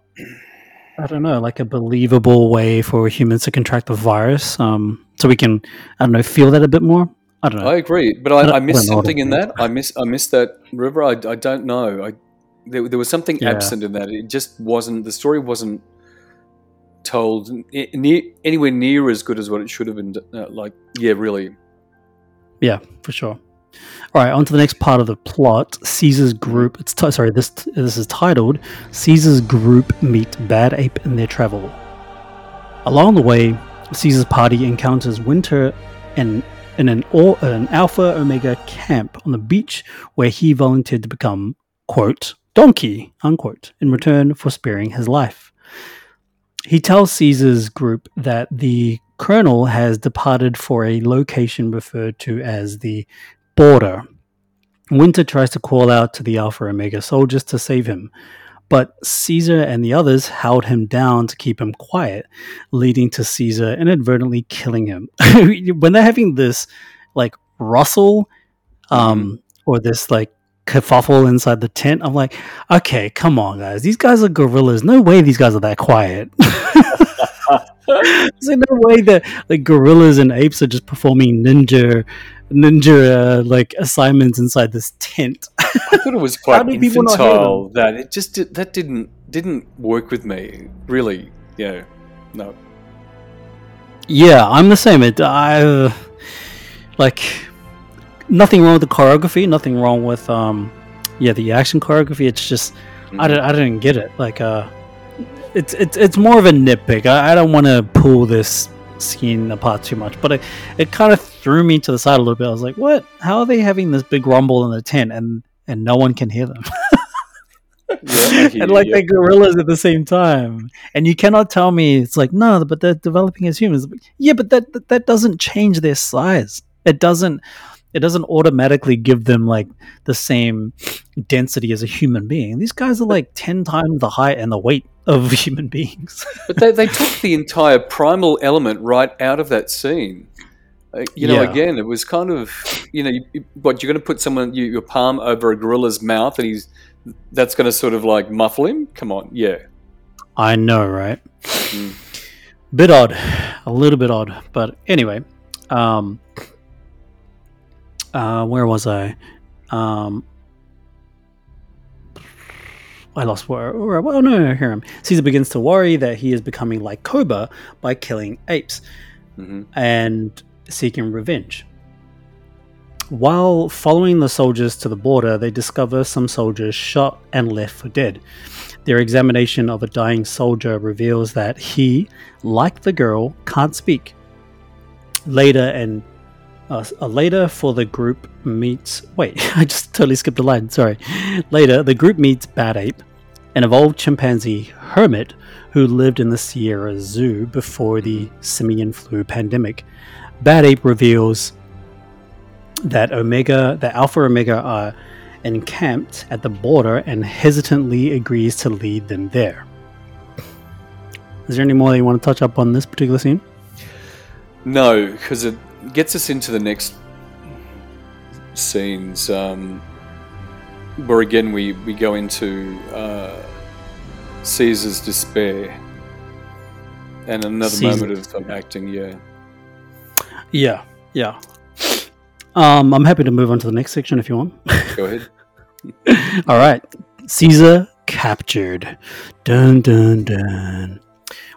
i don't know like a believable way for humans to contract the virus um so we can i don't know feel that a bit more i don't know I agree, but I I, I missed don't know what something in that. I miss I missed that river. I, I don't know. I there, there was something Yeah. absent in that. It just wasn't. The story wasn't told near, anywhere near as good as what it should have been. Uh, like, yeah, really. Yeah, for sure. All right, on to the next part of the plot. Caesar's group. It's ti sorry. This this is titled "Caesar's group meet Bad Ape in their travel." Along the way, Caesar's party encounters Winter in in an, or, an Alpha Omega camp on the beach, where he volunteered to become quote donkey unquote in return for sparing his life. He tells Caesar's group that the colonel has departed for a location referred to as the border. Winter tries to call out to the Alpha Omega soldiers to save him, but Caesar and the others held him down to keep him quiet, leading to Caesar inadvertently killing him. (laughs) when they're having this like rustle um, or this like kerfuffle inside the tent, I'm like, okay, come on, guys. These guys are gorillas. No way these guys are that quiet. (laughs) (laughs) There's no way that like gorillas and apes are just performing ninja ninja uh, like assignments inside this tent. (laughs) I thought it was quite do people not hear infantile. That it just did, that didn't didn't work with me. Really, yeah, no. yeah, I'm the same. It I uh, like nothing wrong with the choreography. Nothing wrong with um, yeah, the action choreography. It's just I, don't, I didn't get it. Like uh, it's it's it's more of a nitpick. I, I don't want to pull this scene apart too much, but it it kind of threw me to the side a little bit. I was like, what? How are they having this big rumble in the tent and and no one can hear them? (laughs) Yeah, hear and like yeah. they're gorillas at the same time. And you cannot tell me it's like no, but they're developing as humans. Yeah, but that that, that doesn't change their size. It doesn't. It doesn't automatically give them like the same density as a human being. These guys are like ten times the height and the weight of (laughs) human beings. But they, they took the entire primal element right out of that scene. Uh, you know, Yeah. again, it was kind of, you know, you, what you're going to put someone you, your palm over a gorilla's mouth, and he's that's going to sort of like muffle him. Come on, yeah. I know, right? Mm. Bit odd, a little bit odd, but anyway, um, uh, where was I? Um, I lost where. where oh no, no, here I am. Caesar begins to worry that he is becoming like Koba by killing apes hmm and seeking revenge. While following the soldiers to the border, they discover some soldiers shot and left for dead. Their examination of a dying soldier reveals that he, like the girl, can't speak. Later, and uh, uh, later for the group meets. Wait, (laughs) I just totally skipped a line. Sorry. Later, the group meets Bad Ape, an evolved chimpanzee hermit who lived in the Sierra Zoo before the simian flu pandemic. Bad Ape reveals that Omega, that Alpha Omega are encamped at the border and hesitantly agrees to lead them there. Is there any more that you want to touch up on this particular scene? No, because it gets us into the next scenes um, where again we, we go into uh, Caesar's despair and another Caesar- moment of, of acting. Yeah. Yeah, yeah. Um, I'm happy to move on to the next section if you want. Go ahead. (laughs) All right. Caesar captured. Dun dun dun.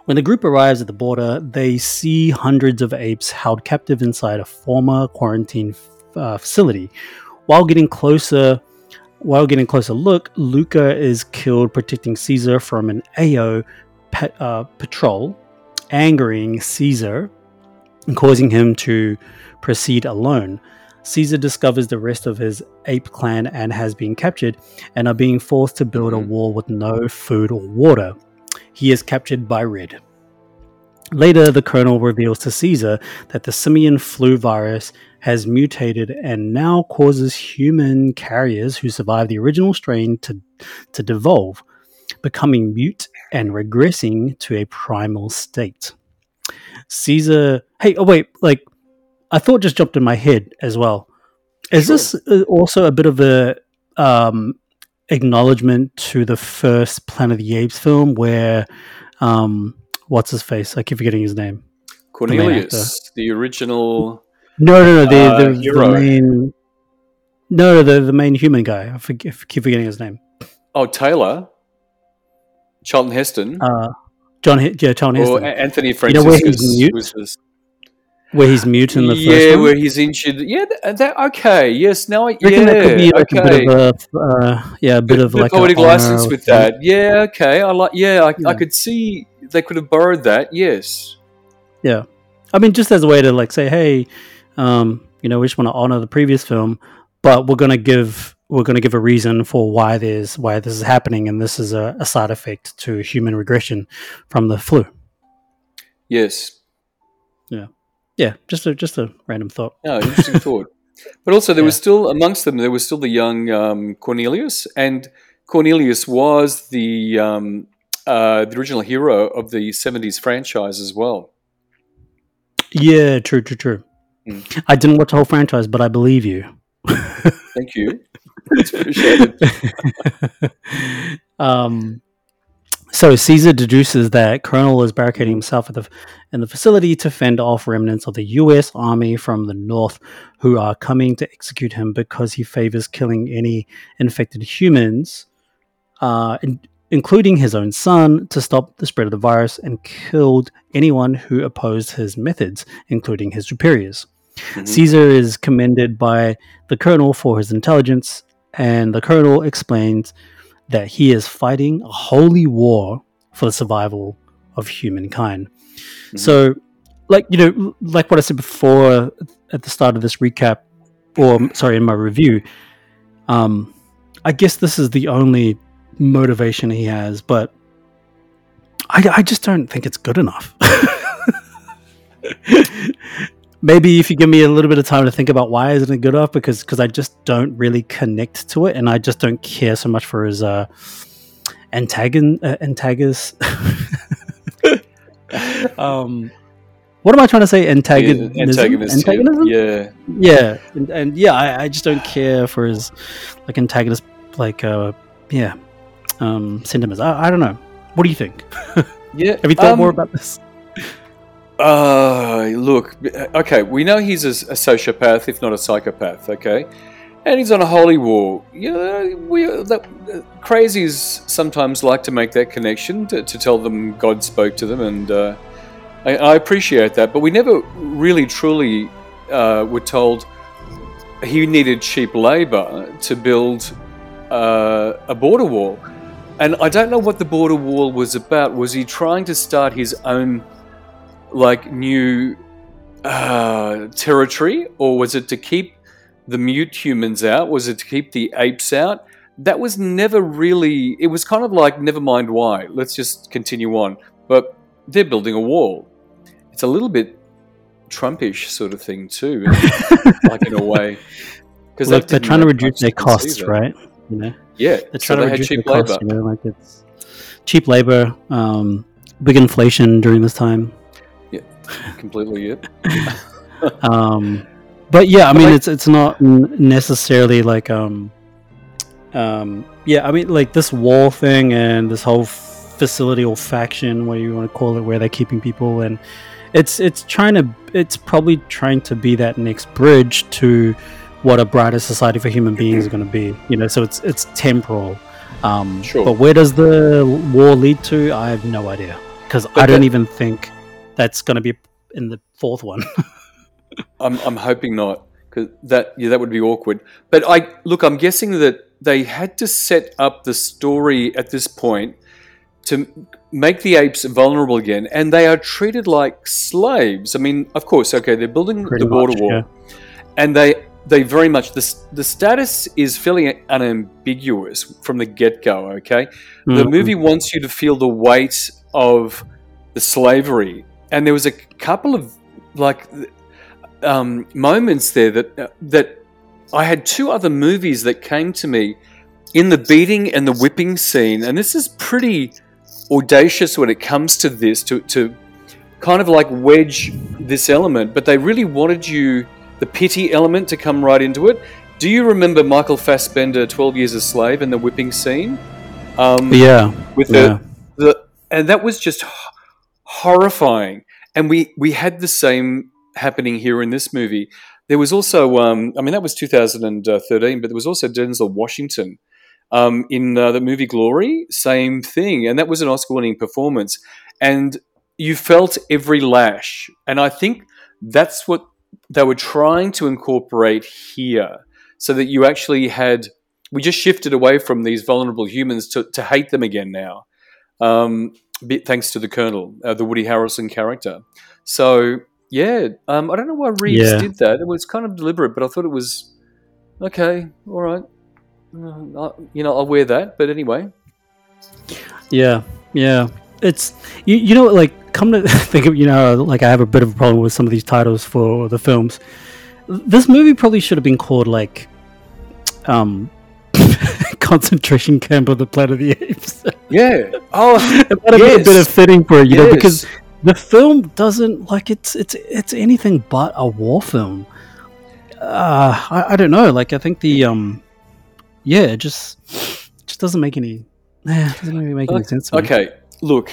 When the group arrives at the border, they see hundreds of apes held captive inside a former quarantine uh, facility. While getting closer, while getting closer look, Luca is killed protecting Caesar from an AO pa- uh, patrol, angering Caesar and causing him to proceed alone. Caesar discovers the rest of his ape clan and has been captured and are being forced to build a Mhm. wall with no food or water. He is captured by Red. Later, the colonel reveals to Caesar that the simian flu virus has mutated and now causes human carriers who survived the original strain to, to devolve, becoming mute and regressing to a primal state. Caesar, hey, oh wait, like I thought just jumped in my head as well. Is Sure. this uh, also a bit of a um, acknowledgement to the first Planet of the Apes film where um, what's his face? I keep forgetting his name. Cornelius, the original. No, no, no, the, Uh, the, the main. No, the the main human guy. I forget, keep forgetting his name. Oh, Taylor. Charlton Heston. Uh, John, yeah, John Heston, A- Anthony You know where he's mute? Where he's mute in the yeah, first one. Yeah where he's injured. Yeah, that, that okay. Yes, now I I yeah, that could be like okay. a bit of a, uh, yeah, a bit Bit- of like poetic license with that. Yeah, okay. I like. Yeah, I, Yeah. I could see they could have borrowed that. Yes. Yeah, I mean, just as a way to like say, hey, um, you know, we just want to honor the previous film, but we're gonna give we're gonna give a reason for why there's why this is happening, and this is a, a side effect to human regression from the flu. Yes. Yeah, just a just a random thought. No, interesting (laughs) thought. But also, there was still amongst them. There was still the young um, Cornelius, and Cornelius was the um, uh, the original hero of the '70s franchise as well. Yeah, true, true, true. Mm. I didn't watch the whole franchise, but I believe you. Thank you. It's appreciated. (laughs) um, so Caesar deduces that Colonel is barricading himself at the, in the facility to fend off remnants of the U.S. Army from the north, who are coming to execute him because he favors killing any infected humans, uh, in- including his own son, to stop the spread of the virus, and killed anyone who opposed his methods, including his superiors. Mhm. Caesar is commended by the colonel for his intelligence, and the colonel explains that he is fighting a holy war for the survival of humankind. Mhm. So, like you know, like what I said before at the start of this recap, or sorry, in my review, um, I guess this is the only motivation he has, but I, I just don't think it's good enough. (laughs) Maybe if you give me a little bit of time to think about why isn't it good enough, because because I just don't really connect to it, and I just don't care so much for his uh, antagon uh, antagonist. (laughs) um, what am I trying to say? Antagonism. Yeah, antagonist. yeah. Antagonism? Yeah. yeah and, and yeah I, I just don't care for his like antagonist like uh yeah um sentiments I, I don't know what do you think (laughs) Yeah. have you thought um, more about this Uh, look, okay, we know he's a, a sociopath, if not a psychopath, okay? And he's on a holy war. You know, we, crazies sometimes like to make that connection to, to tell them God spoke to them, and uh, I, I appreciate that. But we never really truly uh, were told he needed cheap labor to build uh, a border wall. And I don't know what the border wall was about. Was he trying to start his own like new uh, territory, or was it to keep the mute humans out? Was it to keep the apes out? That was never really. It was kind of like, never mind why. Let's just continue on. But they're building a wall. It's a little bit Trumpish sort of thing too, (laughs) like in a way. Because they're trying to reduce their costs right you know Yeah, they're trying they to had reduce cheap their costs labor. you know like it's cheap labor um big inflation during this time (laughs) Completely, it. (laughs) um but yeah i mean like- it's it's not necessarily like um um yeah i mean like this wall thing and this whole facility or faction what you want to call it where they're keeping people and it's it's trying to it's probably trying to be that next bridge to what a brighter society for human beings is going to be you know so it's it's temporal um Sure. but where does the war lead to i have no idea because i don't even think that's going to be in the fourth one (laughs) I'm, I'm hoping not because that yeah that would be awkward. But I look, I'm guessing that they had to set up the story at this point to make the apes vulnerable again, and they are treated like slaves. I mean, of course, okay, they're building Pretty the border much, wall, yeah. and they they very much the the status is fairly unambiguous from the get go. Okay, the Mhm. movie wants you to feel the weight of the slavery, and there was a couple of like um, moments there that uh, that I had two other movies that came to me in the beating and the whipping scene, and this is pretty audacious when it comes to this to to kind of like wedge this element, but they really wanted you the pity element to come right into it. Do you remember Michael Fassbender, Twelve Years a Slave, and the whipping scene? Um, yeah with Yeah. the, the and that was just horrifying. And we we had the same happening here in this movie. There was also um, i mean that was 2013 but there was also denzel washington um, in uh, the movie glory. Same thing. And that was an oscar winning performance. And you felt every lash. And i think that's what they were trying to incorporate here. So that you actually had we just shifted away from these vulnerable humans to, to hate them again now, um, thanks to the Colonel, uh, the Woody Harrelson character. So yeah, um, I don't know why Reeves Yeah. did that. It was kind of deliberate, but I thought it was okay. All right, uh, you know, I'll wear that. But anyway, Yeah, yeah. It's you, you know like come to (laughs) think of you know like I have a bit of a problem with some of these titles for the films. This movie probably should have been called like um concentration camp of the Planet of the Apes. (laughs) yeah. Oh, (laughs) it might have been a bit of fitting for it, you know, because the film doesn't like it's it's it's anything but a war film. Uh, I, I don't know. Like I think the um, yeah, it just just doesn't make any. It doesn't really make any sense. To me. Okay, look,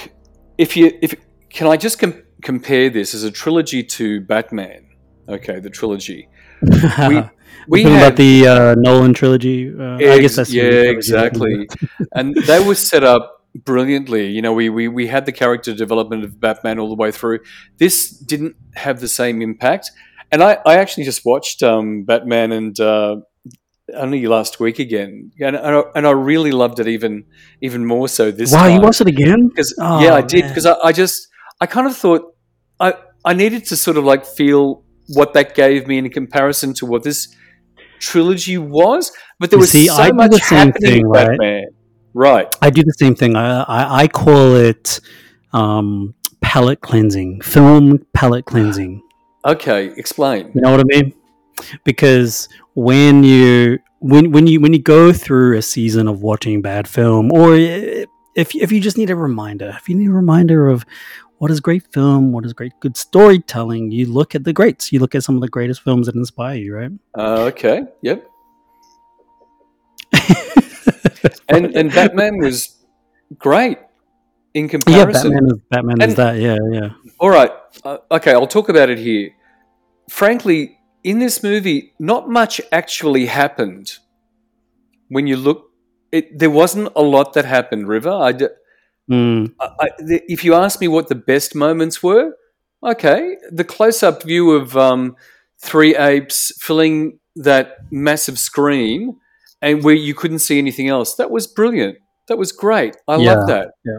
if you if can I just com- compare this as a trilogy to Batman? Okay, the trilogy. We (laughs) we had about the uh, Nolan trilogy. Uh, I guess that's yeah, exactly. (laughs) and they were set up brilliantly. You know, we, we we had the character development of Batman all the way through. This didn't have the same impact, And I, I actually just watched um, Batman and uh, only last week again, and, and I, and I really loved it even even more so this wow, time. you watched it again? because Oh, yeah, I did because I, I just I kind of thought I I needed to sort of like feel what that gave me in comparison to what this trilogy was, but there You was see, so I much the same happening thing, right? Batman. Right. I do the same thing. I I, I call it um, palette cleansing, film palette cleansing. Okay. Explain. You know what I mean? Because when you when when you when you go through a season of watching bad film, or if if you just need a reminder, if you need a reminder of what is great film, what is great good storytelling, you look at the greats. You look at some of the greatest films that inspire you, right? Uh, okay. Yep. (laughs) And and Batman was great in yeah, comparison. Batman is Batman And- is that. Yeah, yeah. All right. Uh, okay, I'll talk about it here. Frankly, in this movie, not much actually happened. When you look, it, there wasn't a lot that happened. River, I, Mm, I- I- the, if you ask me what the best moments were, okay, the close-up view of um, three apes filling that massive screen, and where you couldn't see anything else, that was brilliant. That was great. I Yeah, love that. yeah.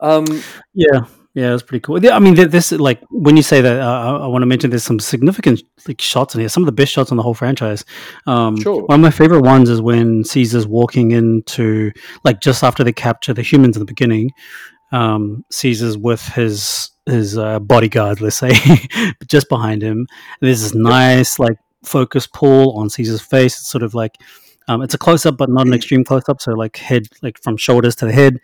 Um, Yeah, yeah, it's pretty cool. Yeah, I mean, th- this like when you say that, uh, I, want to mention there's some significant like shots in here. Some of the best shots in the whole franchise. Um, Sure. One of my favorite ones is when Caesar's walking into like just after they capture the humans in the beginning. Um, Caesar's with his his uh, bodyguard, let's say, (laughs) just behind him. And there's this nice like focus pull on Caesar's face. It's sort of like um, it's a close up, but not an extreme close up. So like head like from shoulders to the head.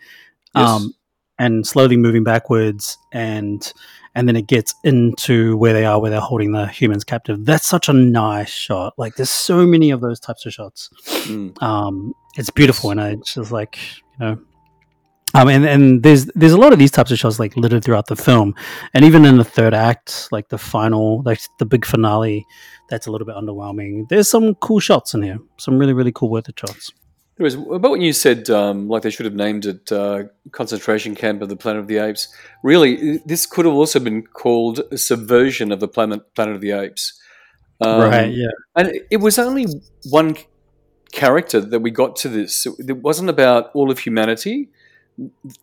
Yes. Um, and slowly moving backwards and and then it gets into where they are where they're holding the humans captive. That's such a nice shot. Like there's so many of those types of shots. Mm, um it's beautiful and i just like you know um and, and there's there's a lot of these types of shots like littered throughout the film. And even in the third act like the final like the big finale that's a little bit underwhelming. There's some cool shots in here some really really cool worth it shots There was about when you said um, like they should have named it uh, concentration camp of the Planet of the Apes. Really, this could have also been called a subversion of the Planet Planet of the Apes. Um, right yeah and it- was only one character that we got to this. It it wasn't about all of humanity.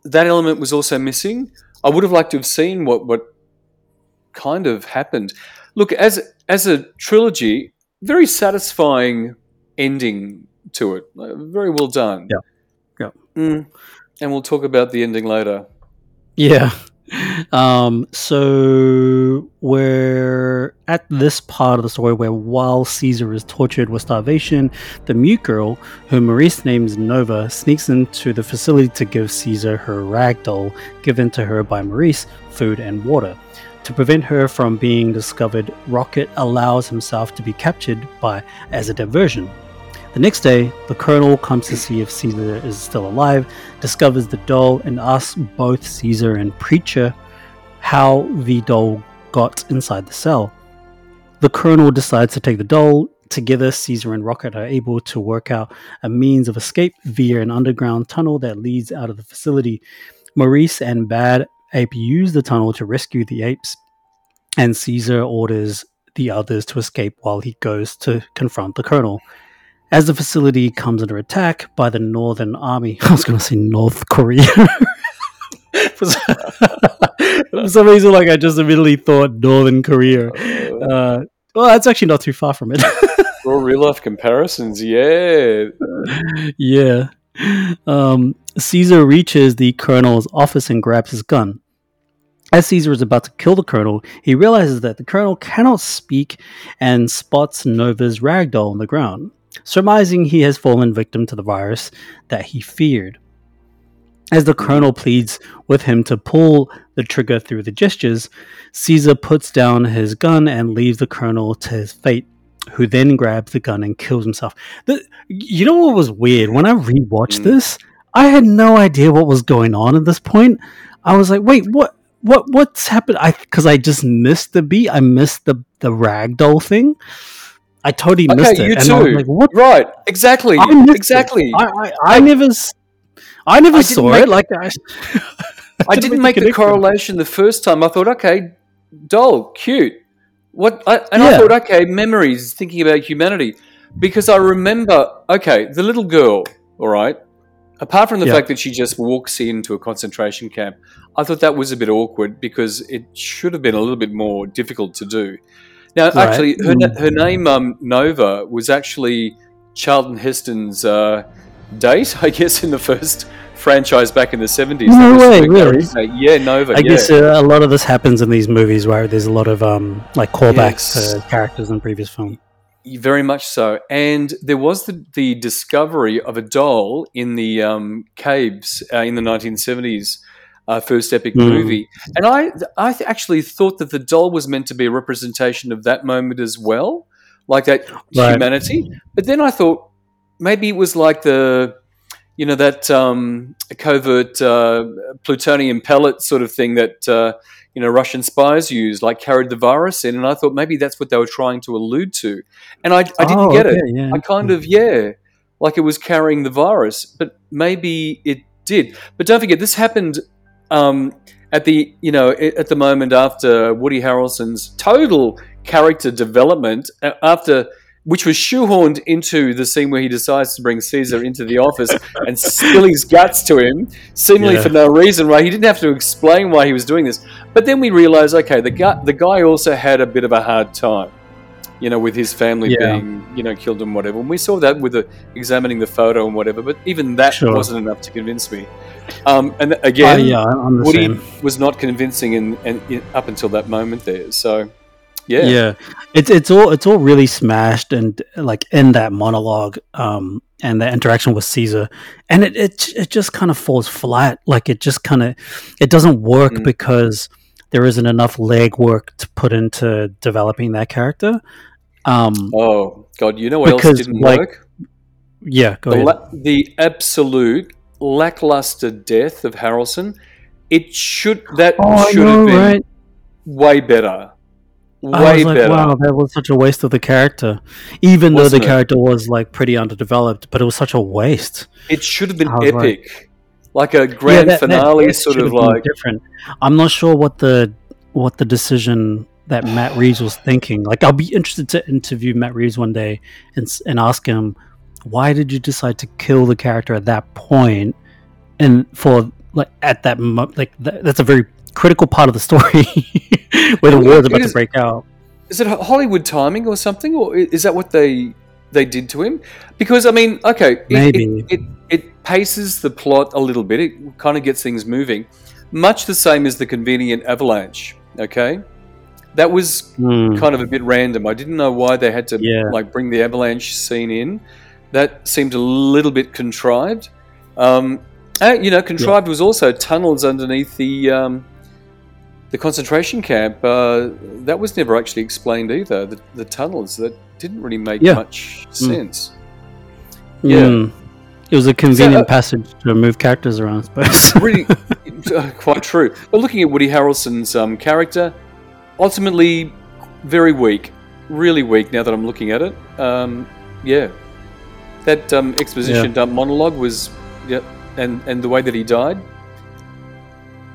That element was also missing. I would have liked to have seen what what kind of happened. Look, as as a trilogy, very satisfying ending to it. Uh, Very well done. Yeah. Yeah. Mm. And we'll talk about the ending later. Yeah. (laughs) Um, so we're at this part of the story where while Caesar is tortured with starvation, the mute girl, whom Maurice names Nova, sneaks into the facility to give Caesar her rag doll given to her by Maurice, food and water. To prevent her from being discovered, Rocket allows himself to be captured by as a diversion. The next day, the colonel comes to see if Caesar is still alive, discovers the doll, and asks both Caesar and Preacher how the doll got inside the cell. The colonel decides to take the doll. Together, Caesar and Rocket are able to work out a means of escape via an underground tunnel that leads out of the facility. Maurice and Bad Ape use the tunnel to rescue the apes, and Caesar orders the others to escape while he goes to confront the colonel. As the facility comes under attack by the Northern Army, (laughs) I was going to say North Korea. (laughs) For some- (laughs) For some reason, like I just immediately thought Northern Korea. Uh, well, that's actually not too far from it. Real life comparisons, yeah. yeah. Um, Caesar reaches the colonel's office and grabs his gun. As Caesar is about to kill the colonel, he realizes that the colonel cannot speak and spots Nova's ragdoll on the ground, surmising he has fallen victim to the virus that he feared. As the colonel pleads with him to pull the trigger through the gestures, Caesar puts down his gun and leaves the colonel to his fate, who then grabs the gun and kills himself. The, you know what was weird? When I rewatched Mm. this, I had no idea what was going on at this point. I was like, wait, what? What what's happened? I because I just missed the beat. I missed the the ragdoll thing. I totally missed Okay, it. you and too. like, what? Right, exactly. I missed. Exactly. I, I, I never I never I saw it. Like I, (laughs) I (laughs) didn't make the connection. correlation the first time. I thought, okay, doll, cute. What? I, and I thought, okay, memories, thinking about humanity, because I remember, okay, the little girl, all right. Apart from the Yeah. fact that she just walks into a concentration camp, I thought that was a bit awkward because it should have been a little bit more difficult to do. Now, Right. actually, her, Mm. her name um, Nova was actually Charlton Heston's uh, date, (laughs) I guess, in the first franchise back in the seventies. No way, really? Yeah, Nova. I yeah. guess uh, a lot of this happens in these movies where there's a lot of um like callbacks Yes. to characters in previous film. Very much so. And there was the, the discovery of a doll in the um, caves uh, in the 1970s, uh, first epic Mm. movie. And I, I th- actually thought that the doll was meant to be a representation of that moment as well, like that Right. humanity. But then I thought maybe it was like the, you know, that um, covert uh, plutonium pellet sort of thing that. Uh, you know, Russian spies used, like carried the virus in, and I thought maybe that's what they were trying to allude to, and I, I didn't Oh, get okay, it. yeah. I kind of yeah, like it was carrying the virus, but maybe it did. But don't forget, this happened um, at the you know at the moment after Woody Harrelson's total character development uh, after. Which was shoehorned into the scene where he decides to bring Caesar into the office (laughs) and spill his guts to him, seemingly Yeah. for no reason. Right? He didn't have to explain why he was doing this. But then we realize, okay, the guy, the guy also had a bit of a hard time, you know, with his family Yeah. being, you know, killed and whatever. And we saw that with the, examining the photo and whatever. But even that Sure. wasn't enough to convince me. Um, and again, Oh, yeah, I'm Woody same. was not convincing in, in, in, up until that moment there. So, yeah, Yeah. it's it's all it's all really smashed and like in that monologue, um, and the interaction with Caesar, and it it it just kind of falls flat. Like it just kind of it doesn't work Mm. because there isn't enough legwork to put into developing that character. Um, Oh God, you know what Because, else didn't like, work? yeah, go the, ahead. la- the absolute lackluster death of Harrelson. It should that oh, should know, have been right? way better. Way I was like, better. wow, that was such a waste of the character. Even though Wasn't the it? character was like pretty underdeveloped, but it was such a waste. It should have been was like- epic, like, a grand that- that finale, death sort of like. different. I'm not sure what the what the decision that Matt Reeves was thinking. Like, I'll be interested to interview Matt Reeves one day and and ask him why did you decide to kill the character at that point? and for like at that mo- like th- that's a very critical part of the story (laughs) where the war is about is- to break out. Is it Hollywood timing or something, or is that what they they did to him? Because I mean, okay, it, Maybe. it, it, it paces the plot a little bit. It kind of gets things moving, much the same as the convenient avalanche. Okay, that was Hmm. kind of a bit random. I didn't know why they had to Yeah. like bring the avalanche scene in. That seemed a little bit contrived. Um, uh, you know, contrived was also tunnels underneath the um, the concentration camp. Uh, that was never actually explained either. The, the tunnels that didn't really make Yeah. much sense. Yeah. Yeah. It was a convenient uh, passage to move characters around, I suppose. (laughs) Really, (laughs) uh, quite true. But looking at Woody Harrelson's um, character, ultimately very weak, really weak. Now that I'm looking at it, um, yeah, that um, exposition Yeah. monologue was, yeah, and and the way that he died.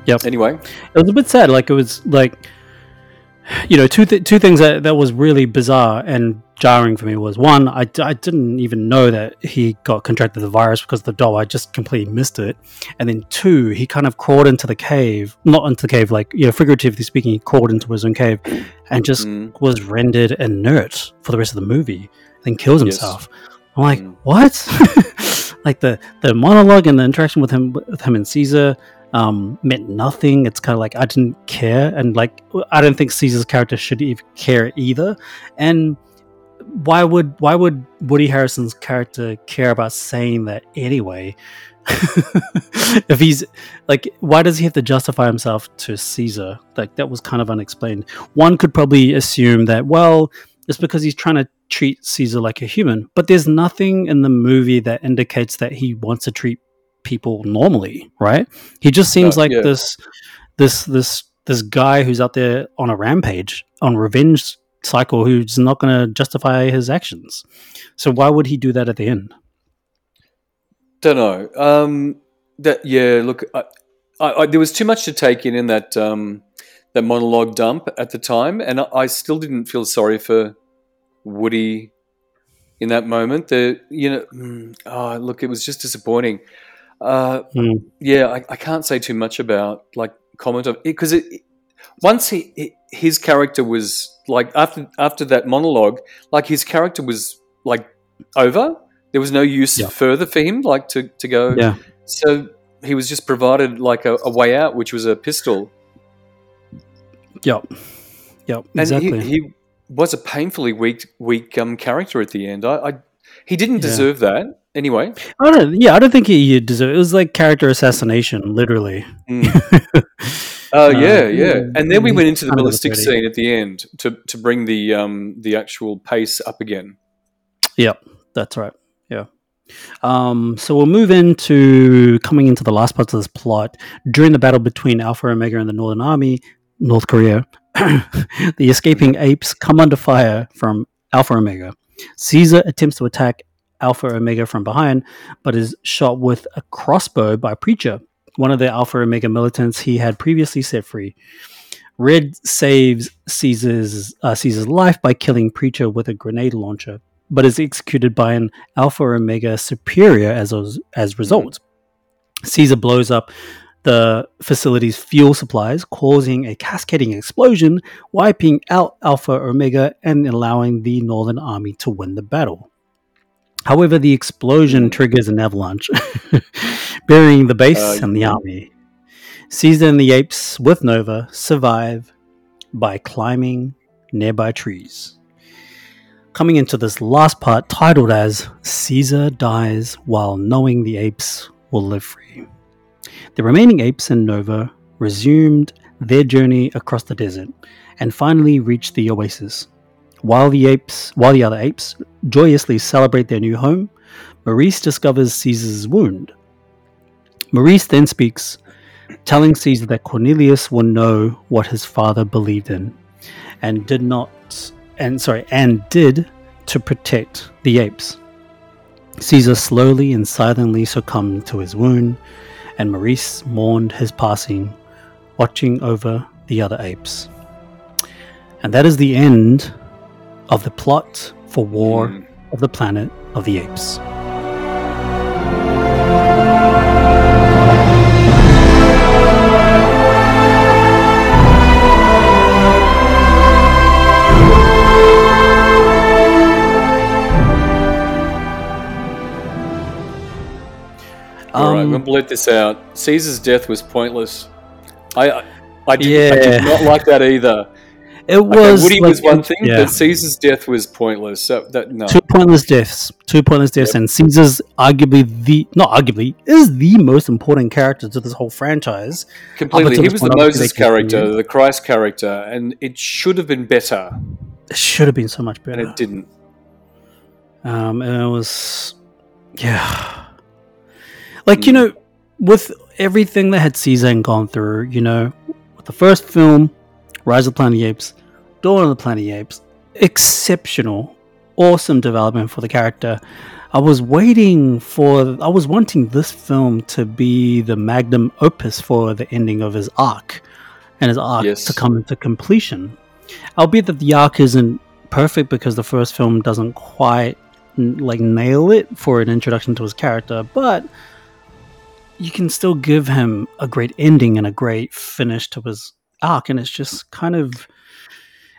Yep. Anyway, it was a bit sad. Like it was like, you know, two th- two things that that was really bizarre and jarring for me was one, I, I didn't even know that he got contracted the virus because the doll. I just completely missed it. And then two, he kind of crawled into the cave, not into the cave, like you know, figuratively speaking, he crawled into his own cave and just Mm. was rendered inert for the rest of the movie, then kills Yes. I'm like, Mm. what? (laughs) like the the monologue and the interaction with him with him and Caesar um, meant nothing. It's kind of like I didn't care, and like I don't think Caesar's character should even care either. And why would why would Woody Harrelson's character care about saying that anyway? (laughs) if he's like, why does he have to justify himself to Caesar? Like that was kind of unexplained. One could probably assume that well, it's because he's trying to treat Caesar like a human, but there's nothing in the movie that indicates that he wants to treat people normally, right? He just seems No, like yeah. this this this this guy who's out there on a rampage on revenge cycle who's not going to justify his actions. So why would he do that at the end? don't know. Um, that yeah. Look, I, I, I, there was too much to take in in that um, that monologue dump at the time, and I, still didn't feel sorry for Woody in that moment. The you know, oh, look, it was just disappointing. Uh, Mm. Yeah, I, I can't say too much about like comment of because it, it- once he, he his character was like after after that monologue, like his character was like over. There was no use Yeah. further for him, like to to go. Yeah. So he was just provided like a, a way out, which was a pistol, Yep. Yep. and Exactly. he, he was a painfully weak weak um, character at the end. I, I he didn't Yeah. deserve that anyway. I don't. Yeah, I don't think he deserved. It was like character assassination, literally. Mm. (laughs) Oh Uh, yeah, yeah. And then we went into the ballistic scene at the end to, to bring the um the actual pace up again. Yep, that's right. Yeah. Um, so we'll move into coming into the last parts of this plot. During the battle between Alpha Omega and the Northern Army, North Korea, (coughs) the escaping apes come under fire from Alpha Omega. Caesar attempts to attack Alpha Omega from behind, but is shot with a crossbow by Preacher, one of the Alpha Omega militants he had previously set free. Red saves Caesar's uh, Caesar's life by killing Preacher with a grenade launcher, but is executed by an Alpha Omega superior as a, as result. Caesar blows up the facility's fuel supplies, causing a cascading explosion, wiping out Alpha Omega and allowing the Northern Army to win the battle. However, the explosion triggers an avalanche, (laughs) burying the base Uh, and the army. Caesar and the apes, with Nova, survive by climbing nearby trees. Coming into this last part, titled as Caesar Dies While Knowing the Apes Will Live Free. The remaining apes and Nova resumed their journey across the desert and finally reached the oasis. While the apes, while the other apes joyously celebrate their new home, Maurice discovers Caesar's wound. Maurice then speaks, telling Caesar that Cornelius will know what his father believed in, and did not, and sorry, and did to protect the apes. Caesar slowly and silently succumbed to his wound, and Maurice mourned his passing, watching over the other apes. And that is the end of the plot for War Mm. of the Planet of the Apes. Blurt this out. Caesar's death was pointless. I I, I, did, I Yeah. did not like that either. It Okay, was Woody like- was one thing, yeah. but Caesar's death was pointless. So that no, two pointless deaths two pointless deaths and caesar's arguably the not arguably is the most important character to this whole franchise completely. He was the Moses character, the Christ character, and it should have been better, it should have been so much better, and it didn't. um and it was yeah like you Mm. know with everything that had caesar gone through you know with the first film rise of the planet of apes dawn of the planet of apes exceptional awesome development for the character i was waiting for i was wanting this film to be the magnum opus for the ending of his arc and his arc Yes. to come into completion albeit that the arc isn't perfect because the first film doesn't quite like nail it for an introduction to his character but you can still give him a great ending and a great finish to his arc and it's just kind of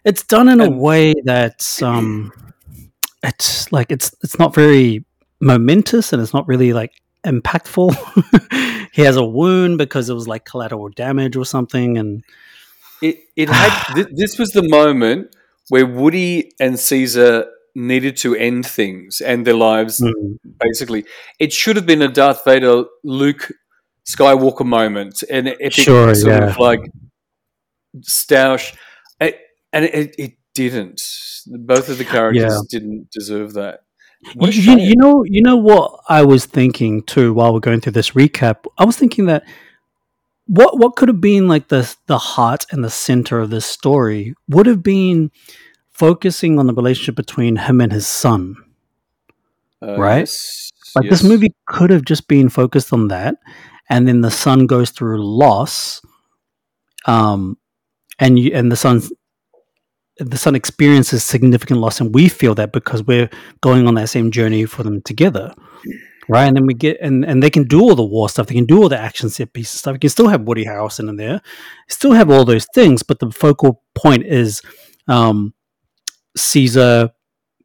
it's done in a way that's um it's like it's it's not very momentous and it's not really like impactful (laughs) he has a wound because it was like collateral damage or something and It it had. (sighs) th- this was the moment where Woody and Caesar needed to end things and their lives. mm, Basically, it should have been a Darth Vader, Luke Skywalker moment, an epic Sure, sort yeah. of like stoush, It- and it, it didn't. Both of the characters Yeah. didn't deserve that. You, you know you know what i was thinking too while we're going through this recap i was thinking that what what could have been like the the heart and the center of this story would have been focusing on the relationship between him and his son Uh, right? yes, like this movie could have just been focused on that and then the son goes through loss um and you and the son's the son experiences significant loss, and we feel that because we're going on that same journey for them together, right? And then we get and and they can do all the war stuff, they can do all the action set pieces stuff. You can still have Woody Harrelson in there, still have all those things, but the focal point is um, Caesar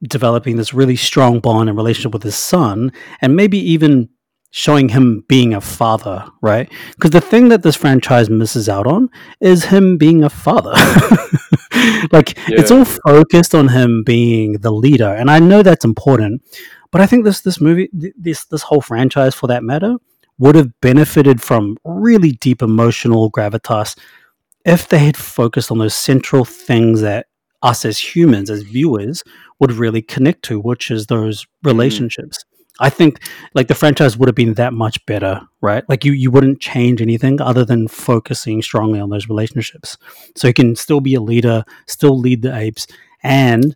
developing this really strong bond and relationship with his son, and maybe even showing him being a father, right? Because the thing that this franchise misses out on is him being a father. (laughs) like it's all focused on him being the leader, and I know that's important. But I think this this movie, this this whole franchise, for that matter, would have benefited from really deep emotional gravitas if they had focused on those central things that us as humans, as viewers, would really connect to, which is those relationships. I think like the franchise would have been that much better, right? Like you you wouldn't change anything other than focusing strongly on those relationships. So he can still be a leader, still lead the apes, and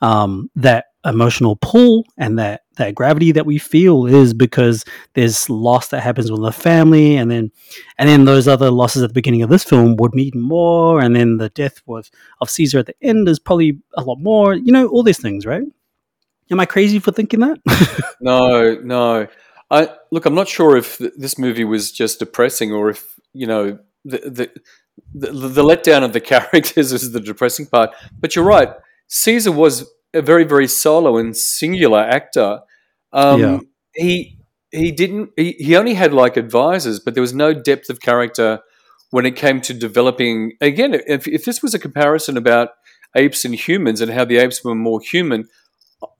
um, that emotional pull and that that gravity that we feel is because there's loss that happens with the family, and then and then those other losses at the beginning of this film would mean more, and then the death of of Caesar at the end is probably a lot more. You know, all these things, right? Am I crazy for thinking that? (laughs) No, no. I look. I'm not sure if th- this movie was just depressing, or if you know the the the, the letdown of the (laughs) characters is the depressing part. But you're right. Caesar was a very, very solo and singular actor. Um, Yeah. He he didn't. He, he only had like advisors, but there was no depth of character when it came to developing. Again, if if this was a comparison about apes and humans and how the apes were more human,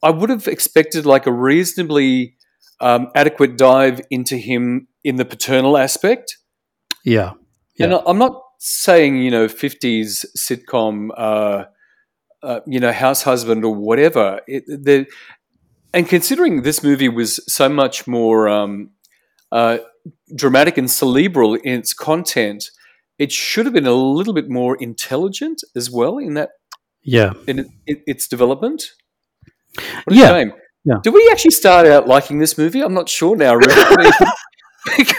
I would have expected like a reasonably um, adequate dive into him in the paternal aspect. yeah, And Yeah. I- I'm not saying you know 50s sitcom, uh, uh, you know, house husband or whatever. It, the, and considering this movie was so much more um, uh, dramatic and cerebral in its content, it should have been a little bit more intelligent as well in that yeah. in it, its development. What Yeah, shame. yeah. Did we actually start out liking this movie? I'm not sure now. Really. (laughs) (laughs)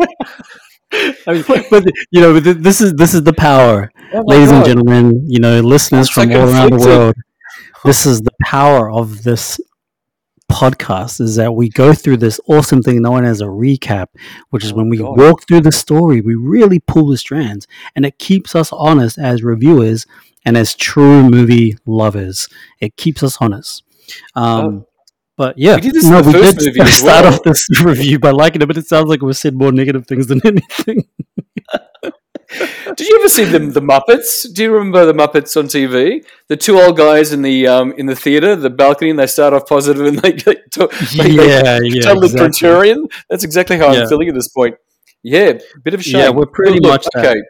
(laughs) I mean, but you know, this is this is the power, Oh my ladies and gentlemen. You know, listeners I'm so from all around the world. This is the power of this podcast is that we go through this awesome thing known as a recap, which is Oh, when we God. walk through the story, we really pull the strands, and it keeps us honest as reviewers and as true movie lovers. It keeps us honest. Um, But yeah. We did this the first did (laughs) start well. off this (laughs) review by liking it, but it sounds like we've said more negative things than (laughs) anything. Did you ever see the the Muppets? Do you remember the Muppets on TV? The two old guys in the um, in the theater, the balcony, and they start off positive and they get to, they, they yeah, yeah, totally exactly. contrarian. That's exactly how Yeah. I'm feeling at this point. Yeah, a bit of a shame. Yeah, we're pretty Look, much that.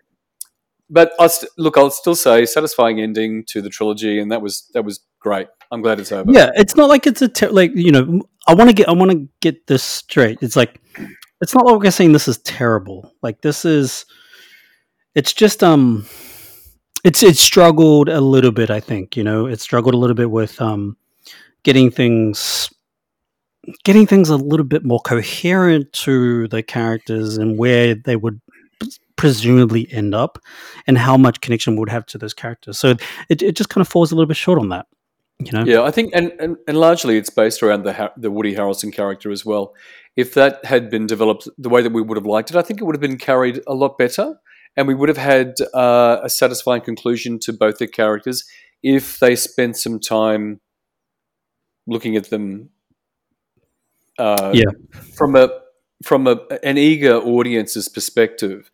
But I st- look, I'll still say satisfying ending to the trilogy, and that was that was great. I'm glad it's over. Yeah, it's not like it's a ter- like you know. I want to get I want to get this straight. It's like it's not like we're saying this is terrible. Like this is, it's just um, it's it struggled a little bit. I think you know it struggled a little bit with um, getting things, getting things a little bit more coherent to the characters and where they would presumably end up and how much connection would have to those characters. So it, it just kind of falls a little bit short on that. You know? Yeah, I think, and, and, and largely it's based around the the Woody Harrelson character as well. If that had been developed the way that we would have liked it, I think it would have been carried a lot better, and we would have had uh, a satisfying conclusion to both the characters if they spent some time looking at them. Uh, Yeah. from a from a, an eager audience's perspective.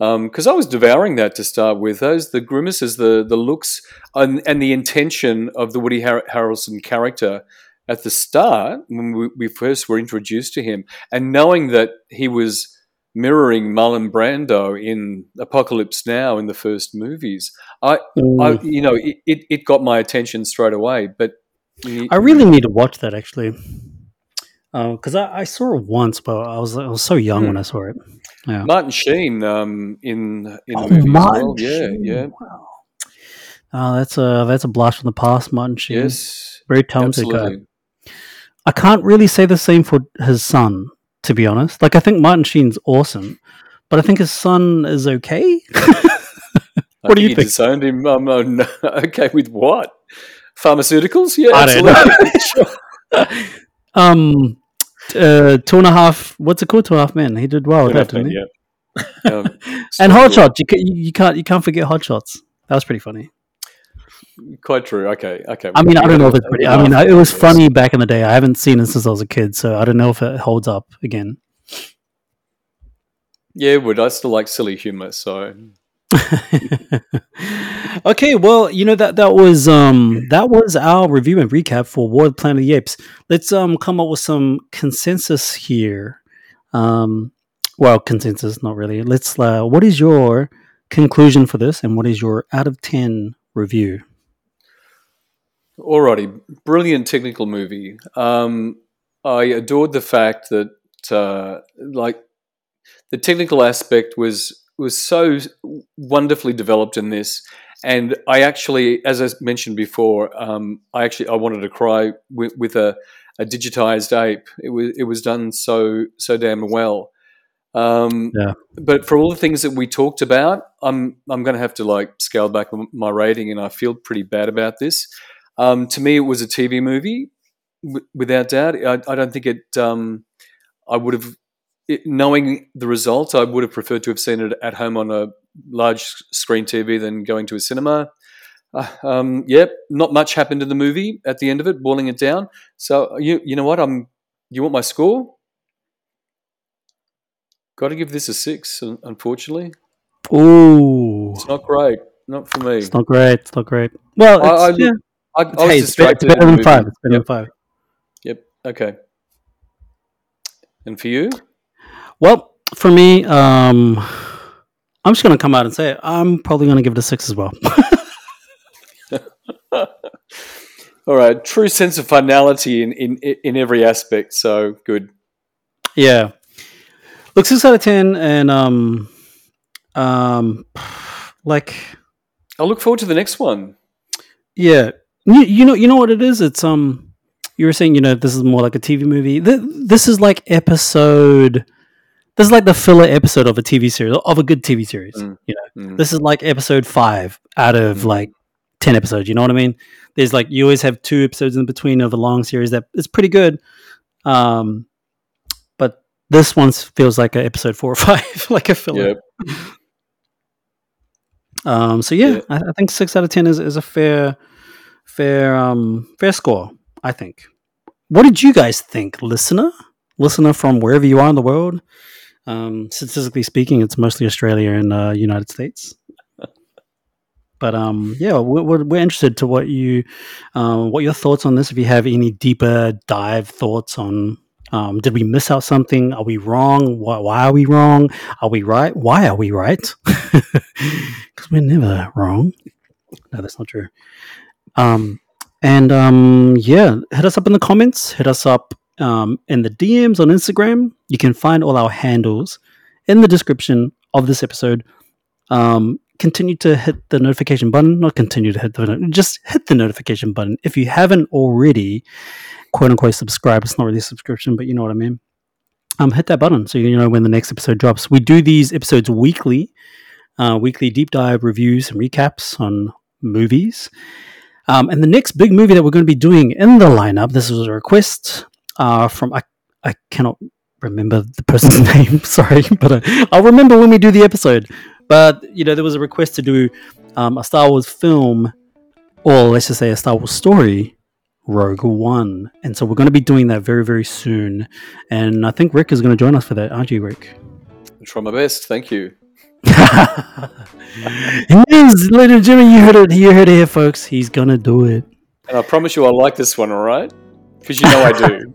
Because I was devouring that to start with. Those the grimaces, the the looks, and, and the intention of the Woody Har- Harrelson character at the start when we, we first were introduced to him, and knowing that he was mirroring Marlon Brando in Apocalypse Now in the first movies, I, I Mm. you know it, it, it got my attention straight away. But you- I really need to watch that actually, because I, I saw it once, but I was I was so young Hmm. when I saw it. Yeah. Martin Sheen um, in in the Oh, movie Martin well. Yeah, yeah, Wow. Oh, that's a that's a blast from the past, Martin Sheen. yes, very talented guy. I can't really say the same for his son, to be honest. Like I think Martin Sheen's awesome, but I think his son is okay. (laughs) What do you think? disowned him. Um, oh, (laughs) no. Okay, with what? Pharmaceuticals? Yeah, I don't know. (laughs) absolutely. Um, uh, two and a half. What's it called? Two and a half men. He did well with that, didn't he? yeah. Um, (laughs) And hot shots. You, ca- you can't you can't forget hot shots. That was pretty funny. Quite true. Okay, okay. I mean, I don't know if it's pretty. I mean, it was funny back in the day. I haven't seen it since I was a kid, so I don't know if it holds up again. Yeah, it would. I still like silly humor, so (laughs) okay, well, you know that that was um that was our review and recap for War of the Planet of the Apes. Let's um come up with some consensus here. Um, well, consensus, not really. Let's. Uh, what is your conclusion for this, and what is your out of ten review? Alrighty, brilliant technical movie. Um, I adored the fact that uh, like the technical aspect was was so wonderfully developed in this, and I actually, as I mentioned before, um, I actually I wanted to cry with, with a, a digitized ape. It was it was done so so damn well. Um, Yeah. But for all the things that we talked about, I'm I'm going to have to like scale back my rating, and I feel pretty bad about this. Um, to me, it was a TV movie, w- without doubt. I, I don't think it. Um, I would have, it, knowing the result, I would have preferred to have seen it at home on a large screen TV than going to a cinema. Uh, um, yep, not much happened in the movie at the end of it, boiling it down. So you you know what? I'm. You want my score? Got to give this a six. Unfortunately, Ooh, it's not great. Not for me. it's not great. It's not great. Well, I- it's, I- yeah, I, I hey, it's better than five. It's better Yep. than five. Yep. Okay. And for you? Well, for me, um, I'm just going to come out and say it. I'm probably going to give it a six as well. (laughs) All right. True sense of finality in, in, in every aspect. So good. yeah. Look, six out of ten, and um, um, like, I'll look forward to the next one. yeah, you, you know, you know what it is. It's um, you were saying, you know, this is more like a TV movie. Th- This is like episode. This is like the filler episode of a TV series of a good TV series. Mm. You know, Mm. this is like episode five out of Mm. like 10 episodes you know what i mean there's like you always have two episodes in between of a long series that is pretty good um but this one feels like an episode four or (laughs) five like a filler Yep. um so yeah, Yeah. I, I think six out of ten is, is a fair fair um fair score i think what did you guys think listener listener from wherever you are in the world um statistically speaking it's mostly australia and uh, united states. (laughs) But um yeah we're, we're, interested to what you um what your thoughts on this if you have any deeper dive thoughts on um did we miss out something? Are we wrong? Why, why are we wrong? Are we right? Why are we right? (laughs) Because we're never wrong. No that's not true. Um and um yeah hit us up in the comments. Hit us up um in the dms on instagram you can find all our handles in the description of this episode um, continue to hit the notification button. Not continue to hit the just hit the notification button if you haven't already, quote unquote, subscribe. It's not really a subscription, but you know what I mean. Um, hit that button so you know when the next episode drops. We do these episodes weekly, uh, weekly deep dive reviews and recaps on movies. Um, and the next big movie that we're going to be doing in the lineup. This was a request uh, from I I cannot remember the person's (laughs) name. (laughs) Sorry, but uh, I'll remember when we do the episode. But you know, there was a request to do um, a Star Wars film, or let's just say a Star Wars story, Rogue One, and so we're going to be doing that very, very soon. And I think Rick is going to join us for that, aren't you, Rick? I try my best. Thank you. (laughs) he is, ladies and. You heard it. You heard it here, folks. He's gonna do it. And I promise you, I like this one. All right, because you know I do.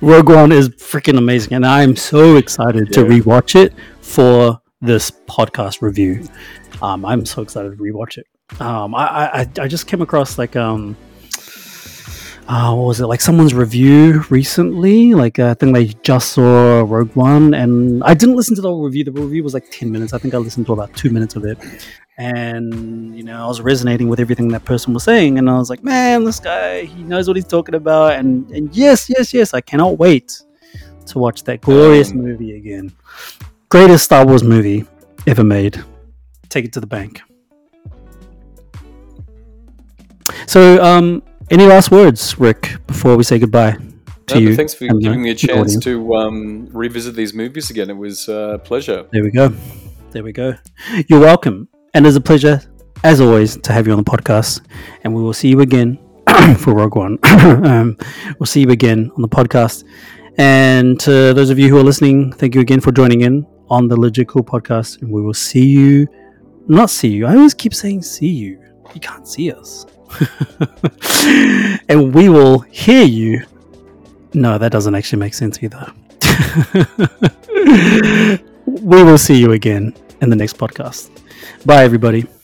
(laughs) Rogue One is freaking amazing, and I am so excited to Yeah. rewatch it for this podcast review. Um, I'm so excited to rewatch it. Um, I, I, I- just came across like um, uh, what was it like someone's review recently? Like I think they just saw Rogue One, and I didn't listen to the whole review. The review was like ten minutes. I think I listened to about two minutes of it, and you know I was resonating with everything that person was saying, and I was like, man, this guy he knows what he's talking about, and and yes, yes, yes, I cannot wait to watch that glorious Um, movie again. Greatest Star Wars movie ever made. Take it to the bank. So, um, any last words, Rick, before we say goodbye to No, you? thanks for the- giving me a chance to um, revisit these movies again. It was uh, a pleasure. There we go. There we go. You're welcome. And it's a pleasure, as always, to have you on the podcast. And we will see you again (clears throat) for Rogue One. (clears throat) um, we'll see you again on the podcast. And to those of you who are listening, thank you again for joining in on the Legit Cool podcast. And we will see you, not see you. I always keep saying see you. You can't see us. (laughs) and we will hear you. No, that doesn't actually make sense either. (laughs) we will see you again in the next podcast. Bye, everybody.